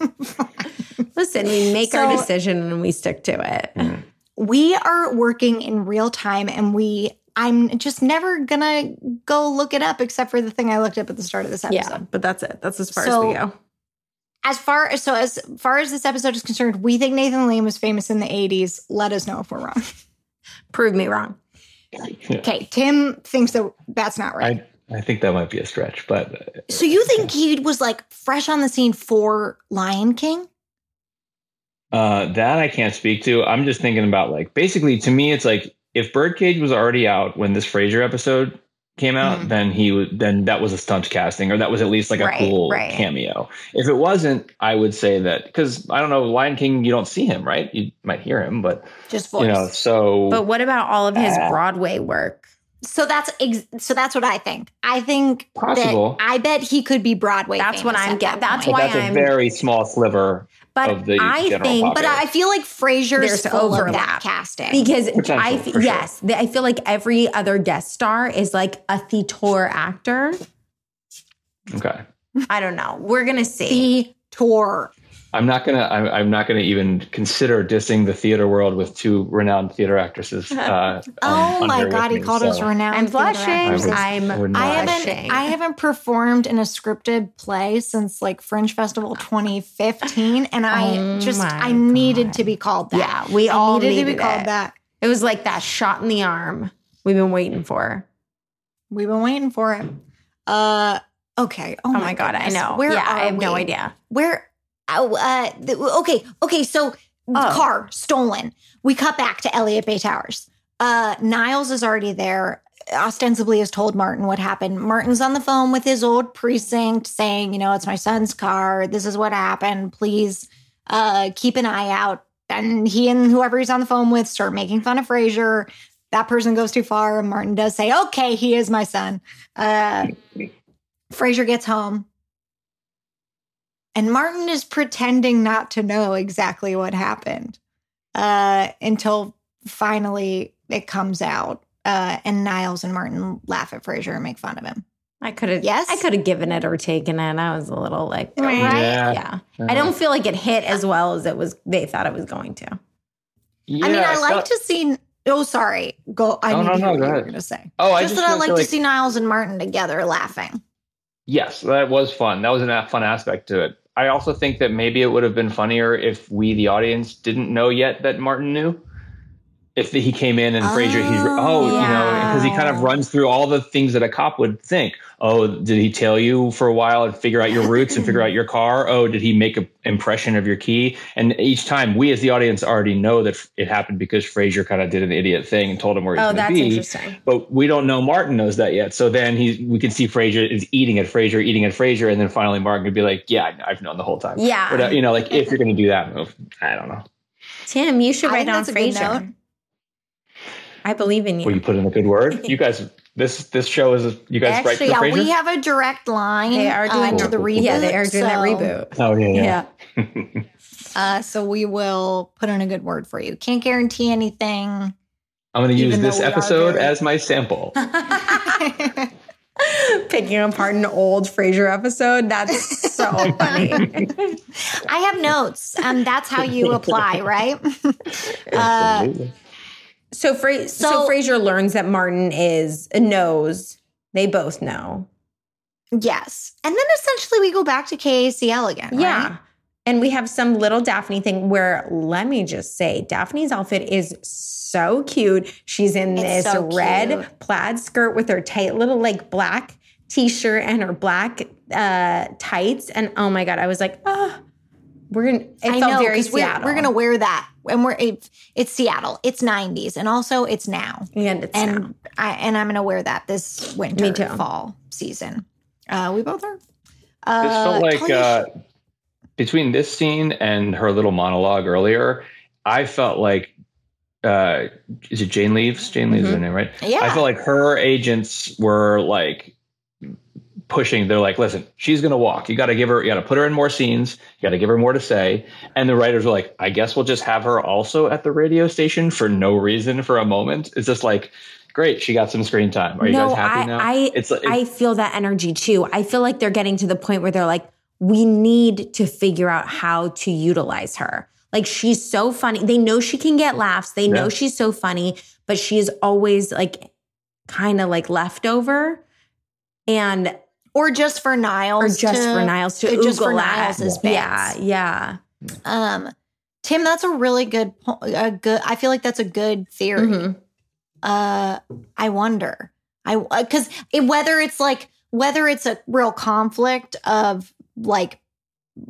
Listen, we make our decision and we stick to it. Mm-hmm. we are working in real time, and we. I'm just never gonna go look it up, except for the thing I looked up at the start of this episode. Yeah, but that's it. That's as far So- as we go. as far as so as far as this episode is concerned, we think Nathan Lane was famous in the 80s. Let us know if we're wrong. Prove me wrong. Okay, Tim thinks that that's not right. I, I think that might be a stretch, but uh, so you think he was like fresh on the scene for Lion King? uh, that I can't speak to. I'm just thinking about like basically to me, it's like if Birdcage was already out when this Frasier episode came out, Mhm. then he would then that was a stunt casting, or that was at least like a Right, cool right. cameo. If it wasn't, I would say that because I don't know, Lion King, you don't see him, right? You might hear him, but Just voice. you know, so But what about all of his Ah. Broadway work? So that's ex- so that's what I think. I think Possible. that I bet he could be Broadway. That's what I'm getting- that that's point. why that's a I'm- very small sliver But of the I general think, But I feel like Frasier's There's full of that casting. because Potential, I sure. yes, the- I feel like every other guest star is like a theater actor. Okay. I don't know. We're gonna see. the tour. I'm not gonna. I'm, I'm not gonna even consider dissing the theater world with two renowned theater actresses. Uh, Oh on- on my here god, he me, called so us renowned. I'm theater blushing. actresses. I'm I would I haven't blushing. I haven't performed in a scripted play since like Fringe Festival 2015 and I Oh just my I needed God. to be called that. Yeah, we I all needed, to needed be called it. that. It was like that shot in the arm we've been waiting for. We've been waiting for it. Uh okay. Oh, Oh, my god, I know. Where yeah, are I have no idea. Where uh okay, okay, so Oh. car stolen. We cut back to Elliott Bay Towers. Uh Niles is already there. Ostensibly has told Martin what happened. Martin's on the phone with his old precinct saying, you know, it's my son's car. This is what happened. Please uh keep an eye out. And he and whoever he's on the phone with start making fun of Frasier. That person goes too far, and Martin does say, okay, he is my son. Uh Frasier gets home. And Martin is pretending not to know exactly what happened uh, until finally it comes out. Uh, and Niles and Martin laugh at Frasier and make fun of him. I could have Yes? I could have given it or taken it. I was a little like Right? Yeah. yeah. I don't feel like it hit as well as it was they thought it was going to. Yeah, I mean, I it's like not- to see. Oh, sorry. Go. I Oh, need no, to hear no, what go you were ahead. going to say. Oh, I just just that I like to like- see Niles and Martin together laughing. Yes, that was fun. That was a fun aspect to it. I also think that maybe it would have been funnier if we, the audience, didn't know yet that Martin knew. If he came in and Frasier, he's oh, you know, because he kind of runs through all the things that a cop would think. Oh, did he tail you for a while and figure out your routes and figure out your car? Oh, did he make an impression of your key? And each time, we as the audience already know that it happened because Frasier kind of did an idiot thing and told him where he's Oh, going to that's be interesting. but we don't know Martin knows that yet. So then he, we can see Frasier is eating at Frasier, eating at Frasier, and then finally Martin could be like, "Yeah, I- I've known the whole time." Yeah. But, uh, you know, like if you're going to do that move, I don't know. Tim, you should I write think down that's a good Frasier. note. I believe in you. Will you put in a good word? You guys, this this show is you guys write Actually, yeah, Frasier. we have a direct line. They are uh, doing to the reboot. Yeah, they are doing that reboot. oh yeah, yeah. Yeah. Uh, so we will put in a good word for you. Can't guarantee anything. I'm going to use this episode as my sample. Picking apart an old Frasier episode. That's so funny. I have notes. Um, that's how you apply, right? Uh, Absolutely. So, Fra- so, So- Frasier learns that Martin is knows. They both know. yes. And then essentially we go back to KACL again. Yeah. right? And we have some little Daphne thing where let me just say, Daphne's outfit is so cute. She's in It's this so red plaid skirt with her tight little like black t-shirt and her black uh tights. And oh my god, I was like, oh, we're gonna it I felt know very because we're, Seattle. we're gonna wear that, and we're it, it's Seattle. It's '90s, and also it's now. and it's and now. I and I'm gonna wear that this winter, Me too. fall season. Uh, we both are. This Uh, felt like uh, between this scene and her little monologue earlier, I felt like uh, is it Jane Leeves? Jane Leeves is her name, right? yeah, I felt like her agents were like pushing. They're like, listen, she's going to walk. You got to give her, you got to put her in more scenes. You got to give her more to say. And the writers were like, I guess we'll just have her also at the radio station for no reason for a moment. It's just like, great, she got some screen time. Are you no, guys happy I, now? I, it's like, I feel that energy too. I feel like they're getting to the point where they're like, we need to figure out how to utilize her. Like she's so funny. They know she can get laughs. They know Yeah. she's so funny, but she's always like kind of like leftover. And or just for Niles, or just to- for Niles to just for at. Niles's bits. Yeah, yeah. Um, Tim, that's a really good, po- a good. I feel like that's a good theory. Mhm. Uh, I wonder, I because it, whether it's like whether it's a real conflict of like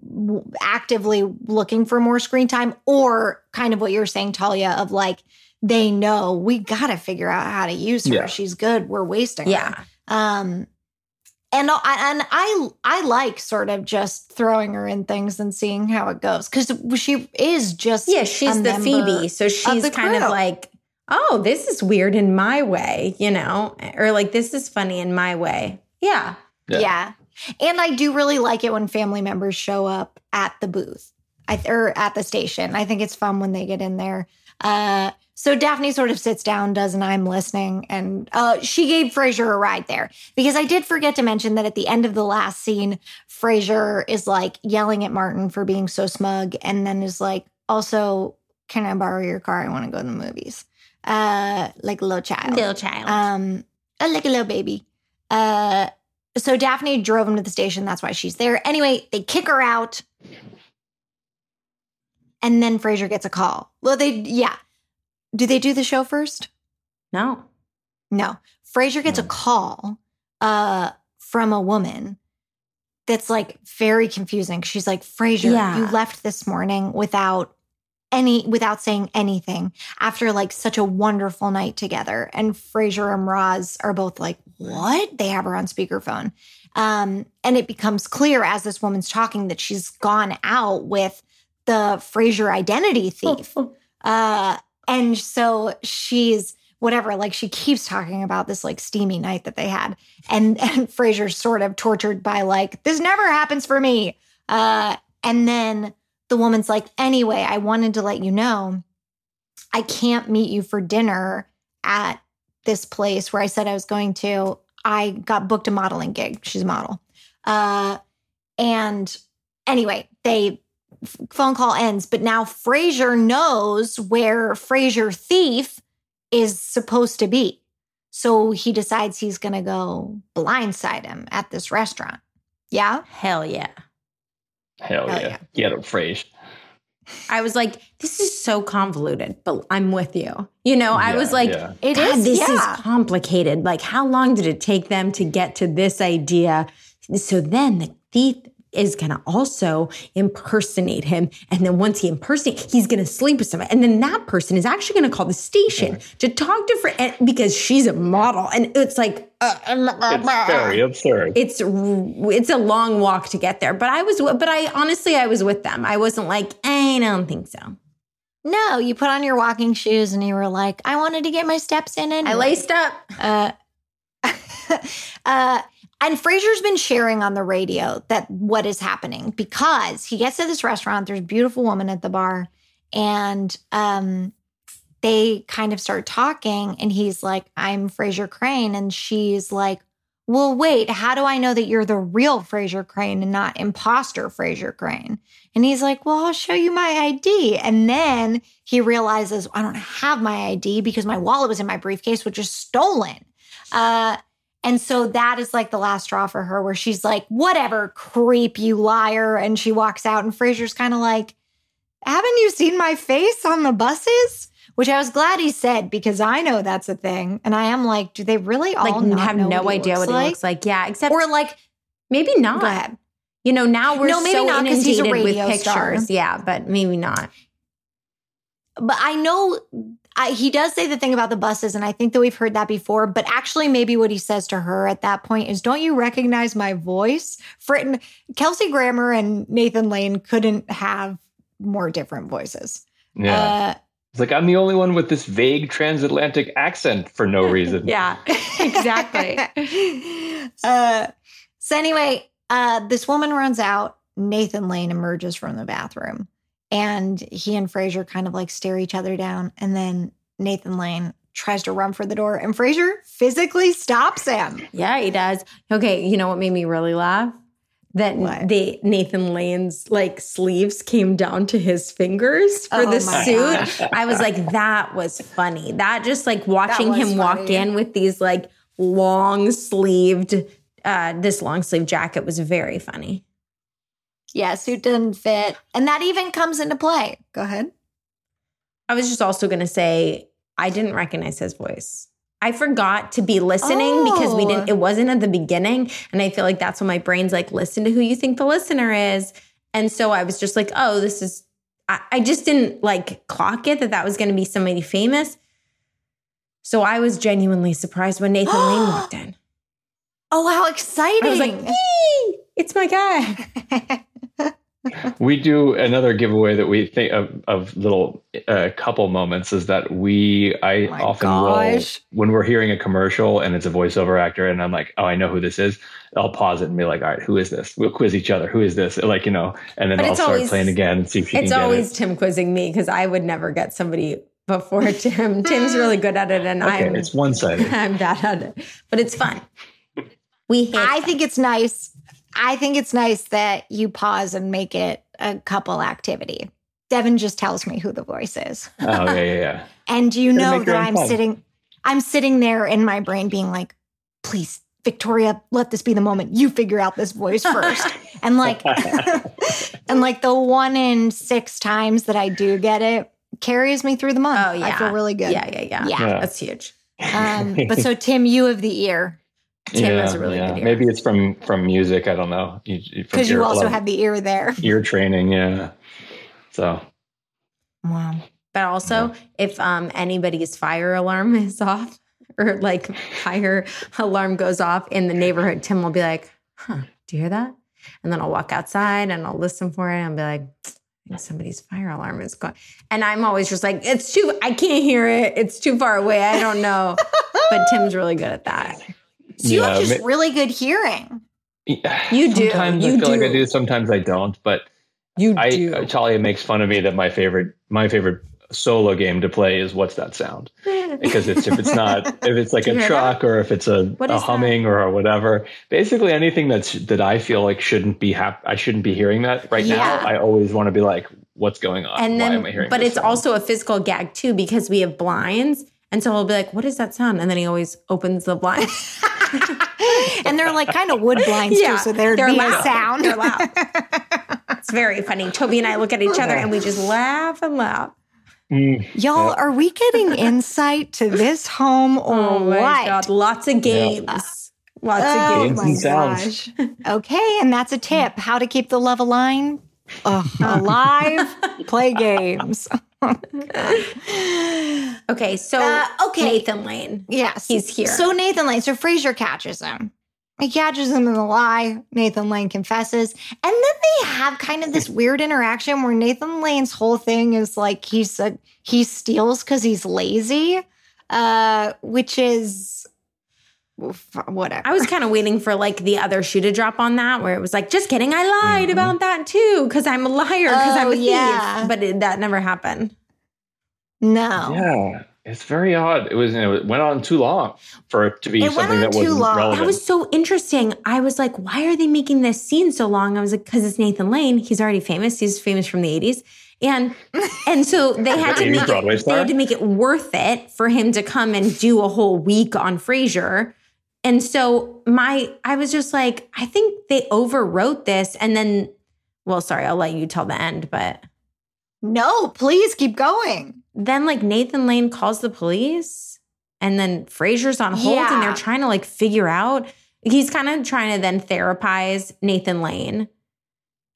w- actively looking for more screen time, or kind of what you're saying, Talia, of like they know we got to figure out how to use her. Yeah. She's good. We're wasting her. Yeah. Um, and I, and I I like sort of just throwing her in things and seeing how it goes because she is just Yeah, she's a the Phoebe. So she's the kind of like, oh, this is weird in my way, you know, or like this is funny in my way. Yeah. Yeah. Yeah. And I do really like it when family members show up at the booth I, or at the station. I think it's fun when they get in there. Uh, so Daphne sort of sits down, does an I'm listening, and uh, she gave Frasier a ride there because I did forget to mention that at the end of the last scene, Frasier is like yelling at Martin for being so smug, and then is like, "Also, can I borrow your car? I want to go to the movies." Uh, like a little child. Little child. Um, like a little baby. Uh, so Daphne drove him to the station. That's why she's there. Anyway, they kick her out. And then Frasier gets a call. Well, they, yeah. Do they do the show first? no. No. Frasier gets a call uh, from a woman that's like very confusing. She's like, Frasier, Yeah. you left this morning without any without saying anything after like such a wonderful night together. And Frasier and Roz are both like, What? They have her on speakerphone. Um, and it becomes clear as this woman's talking that she's gone out with the Frasier identity thief. Uh, and so she's whatever, like she keeps talking about this like steamy night that they had. And and Frasier's sort of tortured by like, this never happens for me. Uh, and then the woman's like, anyway, I wanted to let you know I can't meet you for dinner at this place where I said I was going to. I got booked a modeling gig. She's a model. Uh, and anyway, they phone call ends, but now Frasier knows where Frasier thief is supposed to be. So he decides he's going to go blindside him at this restaurant. Yeah. Hell yeah. Hell, Hell yeah. yeah. Get him, Frasier. I was like, this is so convoluted, but I'm with you. You know, I Yeah, was like, yeah. It God, is, this yeah. is complicated. Like, how long did it take them to get to this idea? So then the thief is going to also impersonate him. And then once he impersonates, he's going to sleep with someone. And then that person is actually going to call the station to talk to friend because she's a model. And it's like, uh, It's very absurd. it's it's a long walk to get there. But I was, but I honestly, I was with them. I wasn't like, I don't think so. No, you put on your walking shoes and you were like, I wanted to get my steps in. And I laced up. Uh, uh, and Frasier's been sharing on the radio that what is happening because he gets to this restaurant. There's a beautiful woman at the bar, and um, they kind of start talking. And he's like, "I'm Frasier Crane," and she's like, "Well, wait. How do I know that you're the real Frasier Crane and not imposter Frasier Crane?" And he's like, Well, I'll show you my ID. And then he realizes, I don't have my ID because my wallet was in my briefcase, which is stolen. Uh, and so that is like the last straw for her, where she's like, Whatever, creep, you liar. And she walks out, and Frasier's kind of like, Haven't you seen my face on the buses? Which I was glad he said because I know that's a thing. And I am like, do they really all Like, have no what idea what like? he looks like. Yeah, except Or like, maybe not. You know, now we're No, maybe so not, 'cause he's a inundated with radio star. pictures. Yeah, but maybe not. but I know I, he does say the thing about the buses, and I think that we've heard that before. But actually, maybe what he says to her at that point is, "Don't you recognize my voice?" Fritton, Kelsey Grammer, and Nathan Lane couldn't have more different voices. Yeah. it's like I'm the only one with this vague transatlantic accent for no reason. Yeah, exactly. uh, so anyway, uh, this woman runs out. Nathan Lane emerges from the bathroom, and he and Frasier kind of like stare each other down, and then Nathan Lane tries to run for the door, and Frasier physically stops him. yeah, he does. Okay, you know what made me really laugh? That What? the Nathan Lane's like sleeves came down to his fingers for Oh the suit. gosh. I was like, that was funny. That just like watching him walk in with these like long sleeved, uh, this long sleeve jacket was very funny. Yeah, suit didn't fit, and that even comes into play. Go ahead. I was just also going to say I didn't recognize his voice. I forgot to be listening because we Oh. didn't it wasn't at the beginning and I feel like that's when my brain's like listen to who you think the listener is. And so I was just like, "Oh, this is I, I just didn't like clock it that that was going to be somebody famous." So I was genuinely surprised when Nathan Lane walked in. Oh, how exciting! I was like, it's my guy. we do another giveaway that we think of, of little uh, couple moments is that we I Oh often gosh. will when we're hearing a commercial and it's a voiceover actor and I'm like oh I know who this is I'll pause it and be like all right who is this we'll quiz each other who is this like you know and then But I'll start always- playing again and see if you It's can get always it. Tim quizzing me because I would never get somebody before Tim. Tim's really good at it, and Okay, I'm it's one sided. I'm bad at it. But it's fun. We hate I fun. think it's nice. I think it's nice that you pause and make it a couple activity. Devin just tells me who the voice is. oh yeah yeah yeah. And you Gotta know that I'm fun. sitting I'm sitting there in my brain being like, please, Victoria, let this be the moment you figure out this voice first. and like and like the one in six times that I do get it carries me through the month. Oh yeah, I feel really good. Yeah, yeah, yeah. Yeah. Yeah. That's huge. Um, but so Tim, you of the ear. Tim has a really good ear. Maybe it's from from music. I don't know. You- you- from Because you ear- also a lot of have the ear there. ear training. Yeah. So Wow. But also, if um anybody's fire alarm is off or like fire alarm goes off in the neighborhood, Tim will be like, "Huh, do you hear that?" And then I'll walk outside and I'll listen for it and be like, somebody's fire alarm is going." And I'm always just like, "It's too, I can't hear it. It's too far away. I don't know." but Tim's really good at that. So you have just ma- really good hearing. You do. Sometimes You I feel like I do. do. Sometimes I don't. But You I do. Uh, Talia makes fun of me that my favorite my favorite solo game to play is what's that sound because it's if it's not if it's like a hear truck or if it's a, a is that? humming or whatever basically anything that's that i feel like shouldn't be hap- i shouldn't be hearing that right Yeah. now i always want to be like what's going on and why then am i hearing but this it's sound? also a physical gag too because we have blinds and so he'll be like what is that sound and then he always opens the blind and they're like kind of wood blinds Yeah, too, so there'd they're be loud. a sound. They're loud. it's very funny toby and i look at each other and we just laugh and laugh Mm, Y'all, Yeah. are we getting insight to this home or oh my what? god lots of games lots Oh of games Games and sounds. gosh. okay, and that's a tip. How to keep the love alive? Ugh, alive? Play games. okay so Uh, okay. nathan lane Yes. He's here. So Nathan Lane, so Frasier catches him. He catches him in the lie. Nathan Lane confesses. And then they have kind of this weird interaction where Nathan Lane's whole thing is like he's a he steals because he's lazy. Uh, which is whatever. I was kind of waiting for like the other shoe to drop on that, where it was like, just kidding, I lied Mhm. about that too, because I'm a liar, because I'm Oh, a thief. yeah. But it, that never happened. no. yeah it's very odd it was you know, it went on too long for it to be It went something on that wasn't relevant That was so interesting. I was like, why are they making this scene so long? I was like, because it's Nathan Lane. He's already famous. He's famous from the 80s. And and so they had to make Broadway it, they had to make it worth it for him to come and do a whole week on Frasier. And so my I was just like, I think they overwrote this. And then, well, sorry, I'll let you tell the end, but No, please keep going. then like Nathan Lane calls the police and then Frasier's on hold and they're trying to like figure out he's kind of trying to then therapize Nathan Lane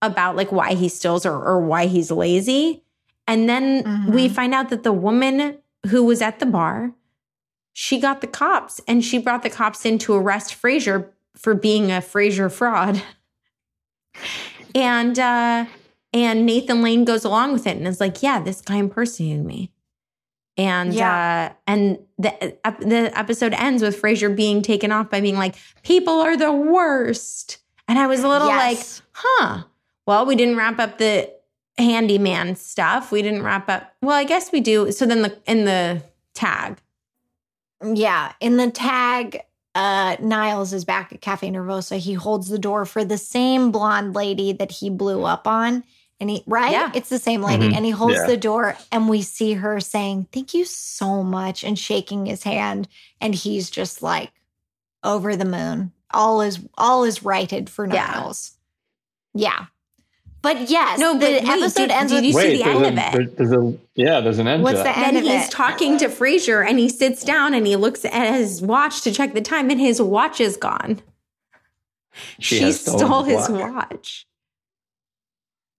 about like why he steals or, or why he's lazy. And then we Mhm. find out that the woman who was at the bar, she got the cops and she brought the cops in to arrest Frasier for being a Frasier fraud. And uh and Nathan Lane goes along with it and is like, "Yeah, this guy impersonated me." And Yeah. uh and the ep- the episode ends with Frasier being taken off by being like, "People are the worst." And I was a little like, "Huh. Well, we didn't wrap up the handyman stuff. We didn't wrap up. Well, I guess we do. So then the in the tag. Yeah. In the tag, uh, Niles is back at Cafe Nervosa. He holds the door for the same blonde lady that he blew up on. And he, right? Yeah. It's the same lady. Mhm. And he holds Yeah. the door, and we see her saying, Thank you so much, and shaking his hand. And he's just like over the moon. All is all is righted for Yeah. Niles. Yeah. But yes, No, the but wait, episode did- ends did with you see Wait, the end a, of it? there- there's a yeah there's an end What's to the that. end then of he's it? talking to Frasier and he sits down and he looks at his watch to check the time and his watch is gone. She, has stolen stole his his watch. watch.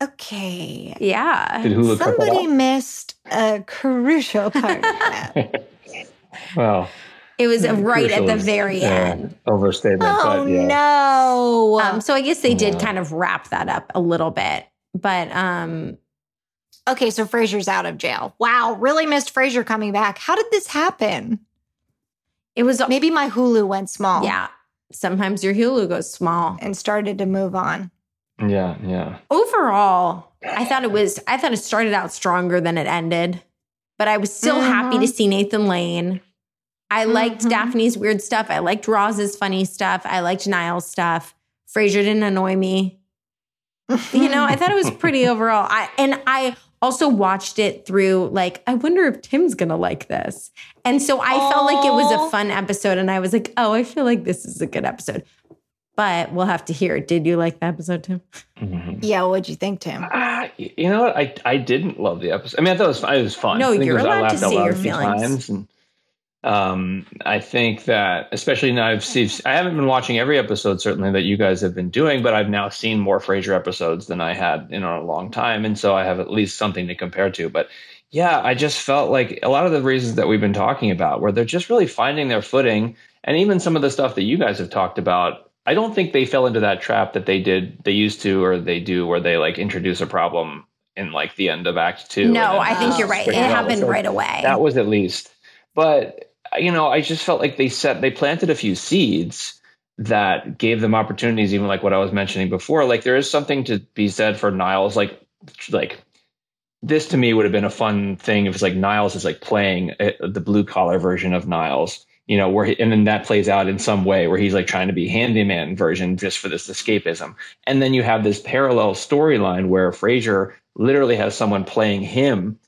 Okay. Yeah. Did Hulu cut that Somebody missed a crucial part of that. well, It was right at the very end. Overstatement, Oh but yeah. no. Um, so I guess they did Yeah. kind of wrap that up a little bit. But um, okay, so Frasier's out of jail. Wow, really missed Frasier coming back. How did this happen? it was Maybe my Hulu went small. yeah. Sometimes your Hulu goes small. And started to move on. Yeah, yeah. Overall, I thought it was. I thought it started out stronger than it ended. But I was still happy to Mhm. see Nathan Lane. I liked Mhm. Daphne's weird stuff. I liked Roz's funny stuff. I liked Niles' stuff. Frasier didn't annoy me. You know, I thought it was pretty overall. I and I also watched it through like I wonder if Tim's going to like this. And so I felt like it was a fun episode and I was like, "Oh, I feel like this is a good episode." But we'll have to hear. Did you like the episode, Tim? Mhm. yeah, what'd you think, Tim? Y- you know what? I I didn't love the episode. I mean, I thought it was fun. It was fun. No, I think you're it was, I allowed to laughed out say loud your a few feelings. Um, I think that especially now I've seen. I haven't been watching every episode certainly that you guys have been doing, but I've now seen more Frasier episodes than I had in a long time, and so I have at least something to compare to. But yeah, I just felt like a lot of the reasons that we've been talking about, where they're just really finding their footing, and even some of the stuff that you guys have talked about. I don't think they fell into that trap that they did, they used to, or they do, where they like introduce a problem in like the end of Act Two. No, I think you're right. It happened right away. That was at least, but you know, I just felt like they set, they planted a few seeds that gave them opportunities, even like what I was mentioning before. Like there is something to be said for Niles, like like this to me would have been a fun thing if it's like Niles is like playing uh, the blue collar version of Niles, you know, where he, and then that plays out in some way where he's like trying to be handyman version just for this escapism. And then you have this parallel storyline where Frasier literally has someone playing him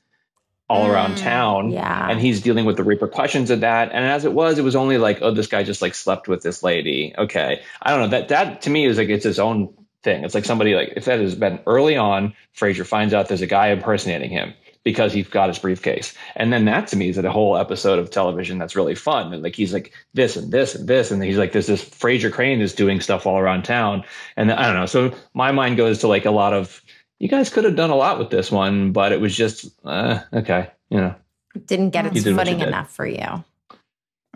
all around Mm, town yeah. and he's dealing with the repercussions of that. And as it was, it was only like, oh, this guy just like slept with this lady. Okay, I don't know that that to me is like it's its own thing. It's like somebody like if that has been early on, Frasier finds out there's a guy impersonating him because he's got his briefcase, and then that to me is a whole episode of television that's really fun. And like he's like this and this and this, and he's like this this Frasier Crane is doing stuff all around town, and I don't know. So my mind goes to like a lot of. You guys could have done a lot with this one, but it was just uh, okay, you know. didn't get You its did footing enough for you.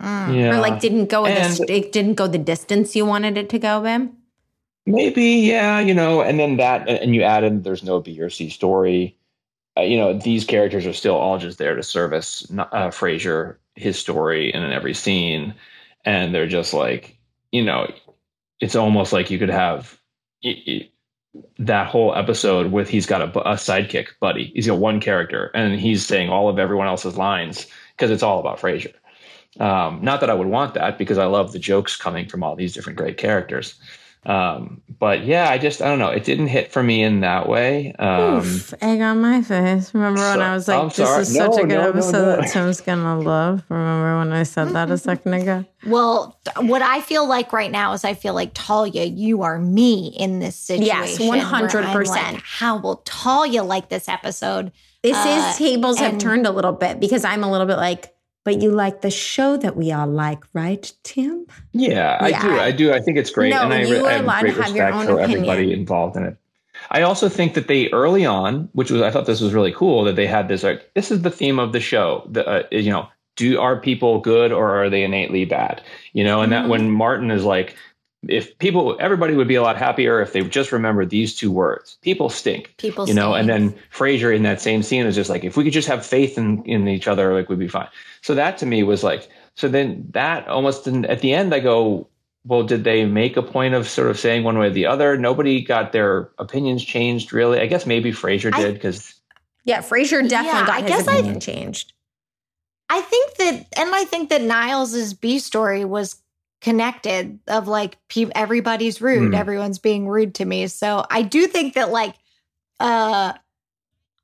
Mm. Yeah. Or like didn't go the it didn't go the distance you wanted it to go, Tim. Maybe, yeah, you know, and then that, and you add in there's no B or C story. Uh, you know, these characters are still all just there to service uh, Frasier, his story, and in every scene, and they're just like, you know, it's almost like you could have y- y- that whole episode with he's got a, a sidekick buddy. He's got one character, and he's saying all of everyone else's lines because it's all about Frasier. Um, not that I would want that because I love the jokes coming from all these different great characters. Um, but yeah, I just I don't know. It didn't hit for me in that way. Um, Oof, egg on my face. Remember when I was like, I'm "This sorry. is such No, a good no, no, episode no. that Tim's gonna love"? Remember when I said that a second ago? Well, what I feel like right now is I feel like Talia, you are me in this situation. Yes, 100%. like, How will Talia like this episode? This Uh, is tables have turned a little bit because I'm a little bit like, but you like the show that we all like, right, Tim? yeah, I do. I do. I think it's great, No, and I, you re- I have great have your respect own for everybody involved in it. I also think that they early on, which was I thought this was really cool, that they had this like this is the theme of the show. The uh, you know, do are people good or are they innately bad? You know, and Mm-hmm. that when Martin is like, if people, everybody would be a lot happier if they just remembered these two words: people stink. People you know, and then Frasier in that same scene is just like, if we could just have faith in in each other, like we'd be fine. So that to me was like, so then that almost didn't, at the end, I go, well, did they make a point of sort of saying one way or the other? Nobody got their opinions changed, really. I guess maybe Frasier I- did because Yeah, Frasier definitely Yeah, got I his guess I- opinion changed. I think that, and I think that Niles's B story was connected of like pe- everybody's rude, Hmm. everyone's being rude to me. So I do think that like, uh,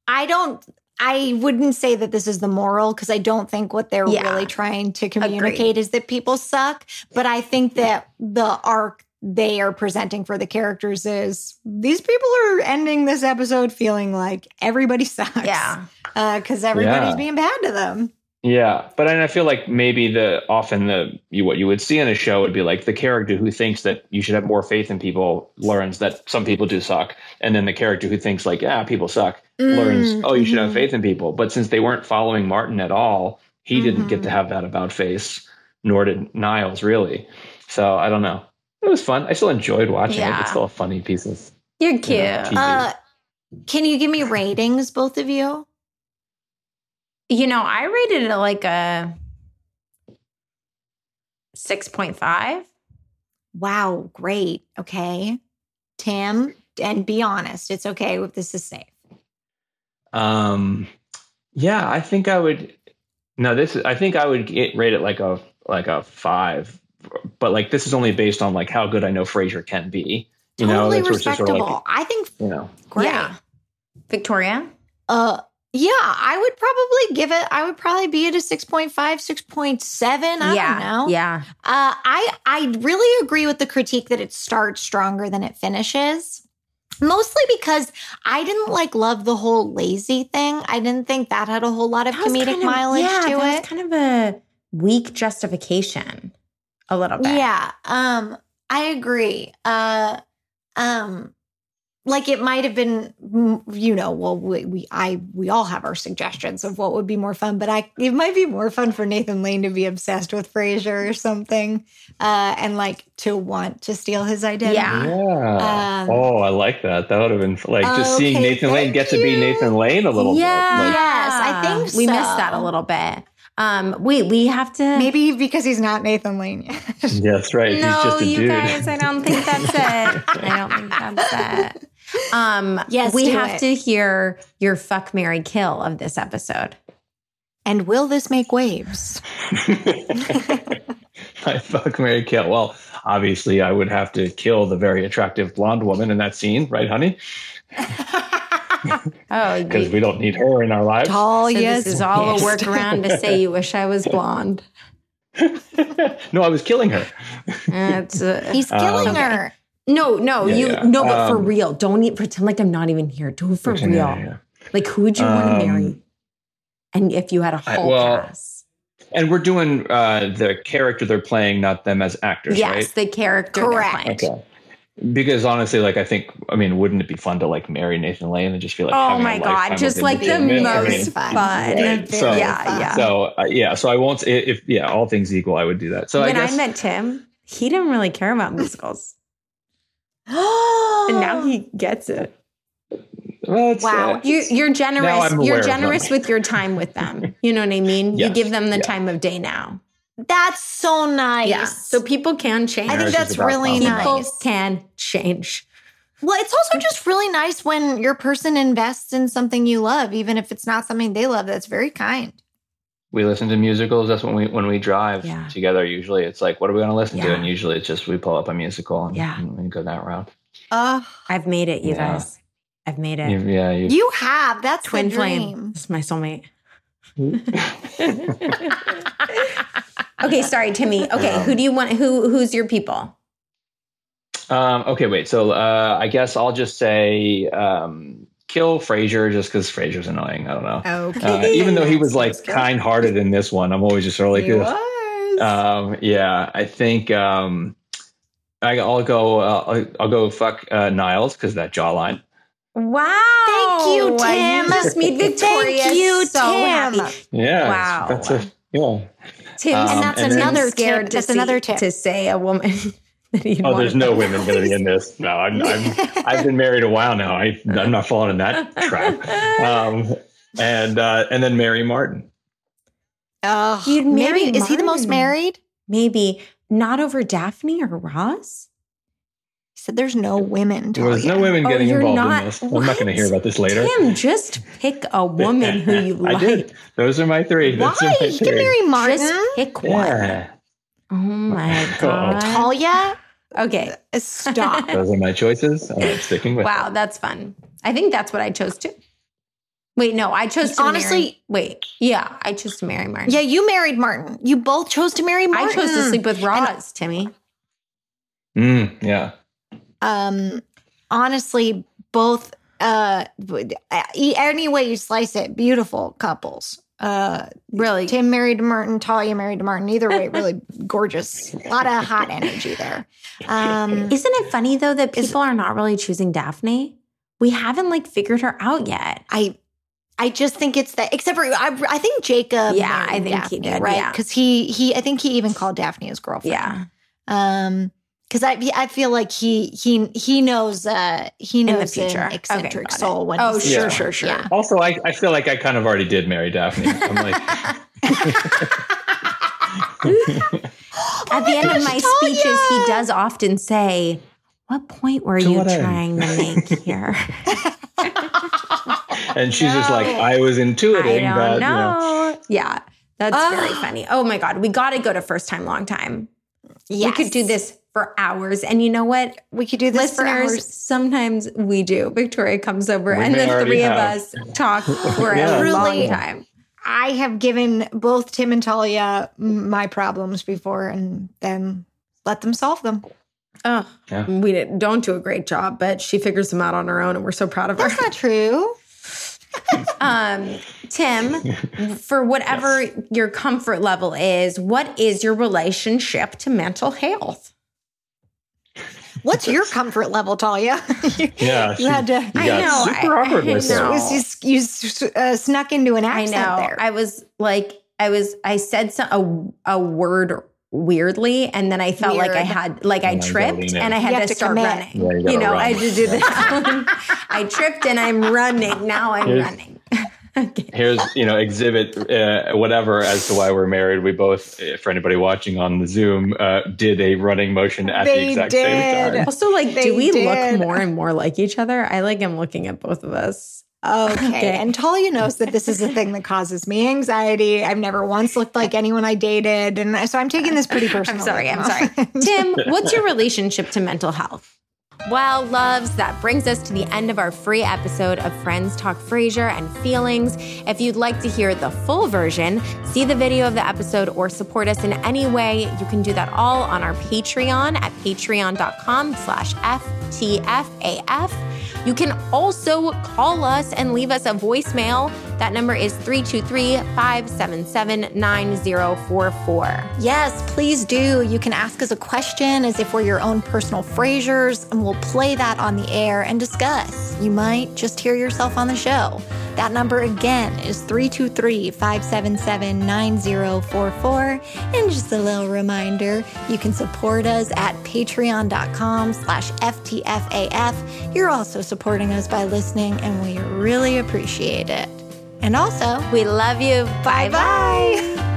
I don't. I wouldn't say that this is the moral because I don't think what they're Yeah. really trying to communicate is that people suck. But I think that the arc they are presenting for the characters is these people are ending this episode feeling like everybody sucks. Yeah. Uh, because everybody's Yeah. being bad to them. Yeah, but I, I feel like maybe the often the you, what you would see in a show would be like the character who thinks that you should have more faith in people learns that some people do suck, and then the character who thinks like yeah people suck learns Mm, oh you should have mhm. faith in people. But since they weren't following Martin at all, he didn't get to have that about face. nor did Niles really. So I don't know. It was fun. I still enjoyed watching it. It's still a funny piece of You're cute. TV. Uh, can you give me ratings, both of you? You know, I rated it like a 6.5. Wow, great. Okay. Tim, and be honest, it's okay if this is safe. Um, yeah, I think I would. No, this is. I think I would get, rate it like a like a five, but like this is only based on like how good I know Frasier can be. You know, totally that's where it's respectable. sort of like I think you know. great. Yeah. Victoria? Uh yeah, I would probably give it I would probably be at a 6.5, 6.7. I yeah. don't know. Yeah. Uh I I really agree with the critique that it starts stronger than it finishes. Mostly because I didn't like love the whole lazy thing. I didn't think that had a whole lot of comedic kind of- mileage yeah, to it. was kind of a weak justification. A little bit. Yeah, um, I agree. Uh, um, like it might have been, mm, you know, well, we, we, I, we all have our suggestions of what would be more fun, but I, it might be more fun for Nathan Lane to be obsessed with Frasier or something, uh, and like to want to steal his identity. Yeah. Yeah. Um, oh, I like that. That would have been like just seeing Nathan Lane thank get to be. Nathan Lane a little Yeah. bit. Like, Yes, I think we missed that a little bit. Um, wait, we have to Maybe because he's not Nathan Lane yet. yeah, that's right. No, He's just a you dude. guys, I don't think that's it. I don't think that's it. Um, Yes, we have it. to hear your fuck marry kill of this episode. and will this make waves? I fuck marry Kill. Well, obviously, I would have to kill the very attractive blonde woman in that scene, right, honey? Oh, Because we don't need her in our lives. Tall, so yes. this is all a yes. workaround to say you wish I was blonde. no, I was killing her. It's, uh, He's killing Um, her. No, no, Yeah, you yeah. no, but for Um, real, don't even pretend like I'm not even here. Do it for Yeah, real. yeah, yeah. Like, who would you want to Um, marry? And if you had a whole well, cast, And we're doing uh, the character they're playing, not them as actors, yes, right? the character. they're Correct. playing. Okay. Because honestly, like I think, I mean, wouldn't it be fun to like marry Nathan Lane and just feel like, Oh my god, just like the enjoyment? I most mean, fun. fun. Right. So- yeah, yeah. So uh, yeah, so I won't. If yeah, all things equal, I would do that. So when I guess I met Tim, he didn't really care about musicals, and and now he gets it. well, it's, Wow. uh, You, you're generous. You're generous with your time with them. You know what I mean? You give them the yeah. time of day now. That's so nice. Yeah. So people can change. I think that's really nice. people can change. Well, it's also just really nice when your person invests in something you love, even if it's not something they love. That's very kind. We listen to musicals. That's when we when we drive Yeah. together. Usually, it's like, what are we going to listen to? And usually, it's just we pull up a musical and, Yeah. and we go that route. Uh, I've made it, you Yeah. guys. I've made it. You- yeah, you, you have. That's Twin the flame. dream. This is my soulmate. okay, sorry, Timmy. Okay, who do you want? Who who's your people? Um, okay, wait. So uh, I guess I'll just say um, kill Frasier just because Frasier's annoying. I don't know. Okay. Uh, even though he was like kind-hearted in this one, I'm always just sort of like, He was. um, yeah. I think um, I, I'll go. Uh, I'll, I'll go. Fuck uh, Niles because that jawline. Wow. Thank you, Tim. You just made Victoria Thank you, so Tim. happy. Yeah. Wow. That's a, yeah. Tim's Um, and that's and another scared tip. to That's see- another tip. to say a woman that he'd Oh, there's no women going to be in this. No, I'm, I'm, I've been married a while now. I, I'm not falling in that trap. Um, and uh, and then marry Martin. Ugh, You'd marry maybe is he the most married? Maybe not over Daphne or Roz. He said there's no women. There was no women Oh, getting you're involved not- in this. I'm not going to hear about this later. Tim, just pick a woman who you I like. did. Those are my three. Why? Those are my You can marry Martin. Just pick one. Yeah. Oh my god. Talia. Okay. Stop. Those are my choices. I'm sticking with Wow, that's fun. I think that's what I chose to. Wait, no, I chose to Honestly- marry. Wait, yeah, I chose to marry Martin. yeah, you married Martin. You both chose to marry Martin. I chose to sleep with Roz, Timmy. Mm, yeah. um honestly both uh would- e- any way you slice it beautiful couples uh Really? tim married to martin talia married to martin either way really gorgeous a lot of hot energy there um Isn't it funny though that people are not really choosing Daphne? We haven't like figured her out yet. i I just think it's that. Except for I, I think Jacob. Yeah, I think he did, right? yeah. Because he he I think he even called Daphne his girlfriend. Yeah. Um. Because I I feel like he he he knows uh he the knows future. an Okay, eccentric got it. soul when Oh, he sees sure, one. sure, sure. Yeah. Also, I, I feel like I kind of already did marry Daphne. I'm like, At the end of my gosh, speeches, he does often say, What point were To you trying to make here? and she's just like, I was I intuiting don't that. know. You know. Yeah, that's very funny. Oh my God. We got to go to first time, long time. We could do this for hours. And you know what? We could do this for Listeners, hours. sometimes we do. Victoria comes over We and the already three of us talk for Yeah. a long time. I have given both Tim and Talia my problems before, and then let them solve them. Oh, Yeah. we didn't, don't do a great job, but she figures them out on her own, and we're so proud of her. That's not true. Um, Tim, for whatever your comfort level is, what is your relationship to mental health? What's your comfort level, Talia? you, Yeah, you had to. You I know, super I- awkward I with know. her. was just you uh, snuck into an I accent know. there. I was like, I was, I said some, a, a word weirdly, and then I felt like I had, like I you gotta tripped, lean and I had to, to start commit. running. Yeah, you you, know, run. I had to do that. I tripped, and I'm running. Now I'm Here's- running. okay. Here's, you know, exhibit uh, whatever as to why we're married. We both, uh, for anybody watching on the Zoom, uh, did a running motion at They the exact same time. Also, like, They do we did. look more and more like each other? I like am looking at both of us. Okay. Okay. And Talia knows that this is a thing that causes me anxiety. I've never once looked like anyone I dated. And so I'm taking this pretty personal. I'm sorry. I'm sorry. Tim, what's your relationship to mental health? Well, loves, that brings us to the end of our free episode of Friends Talk Frasier and Feelings. If you'd like to hear the full version, see the video of the episode, or support us in any way, you can do that all on our Patreon at patreon.com slash FTFAF. You can also call us and leave us a voicemail. That number is 323 577 9044. Yes, please do. You can ask us a question as if we're your own personal Frasiers, we'll play that on the air and discuss. You might just hear yourself on the show. That number again is 323 577 9044. And just a little reminder, you can support us at patreon.com slash FTFAF. You're also supporting us by listening, and we really appreciate it. And also, We love you. Bye bye.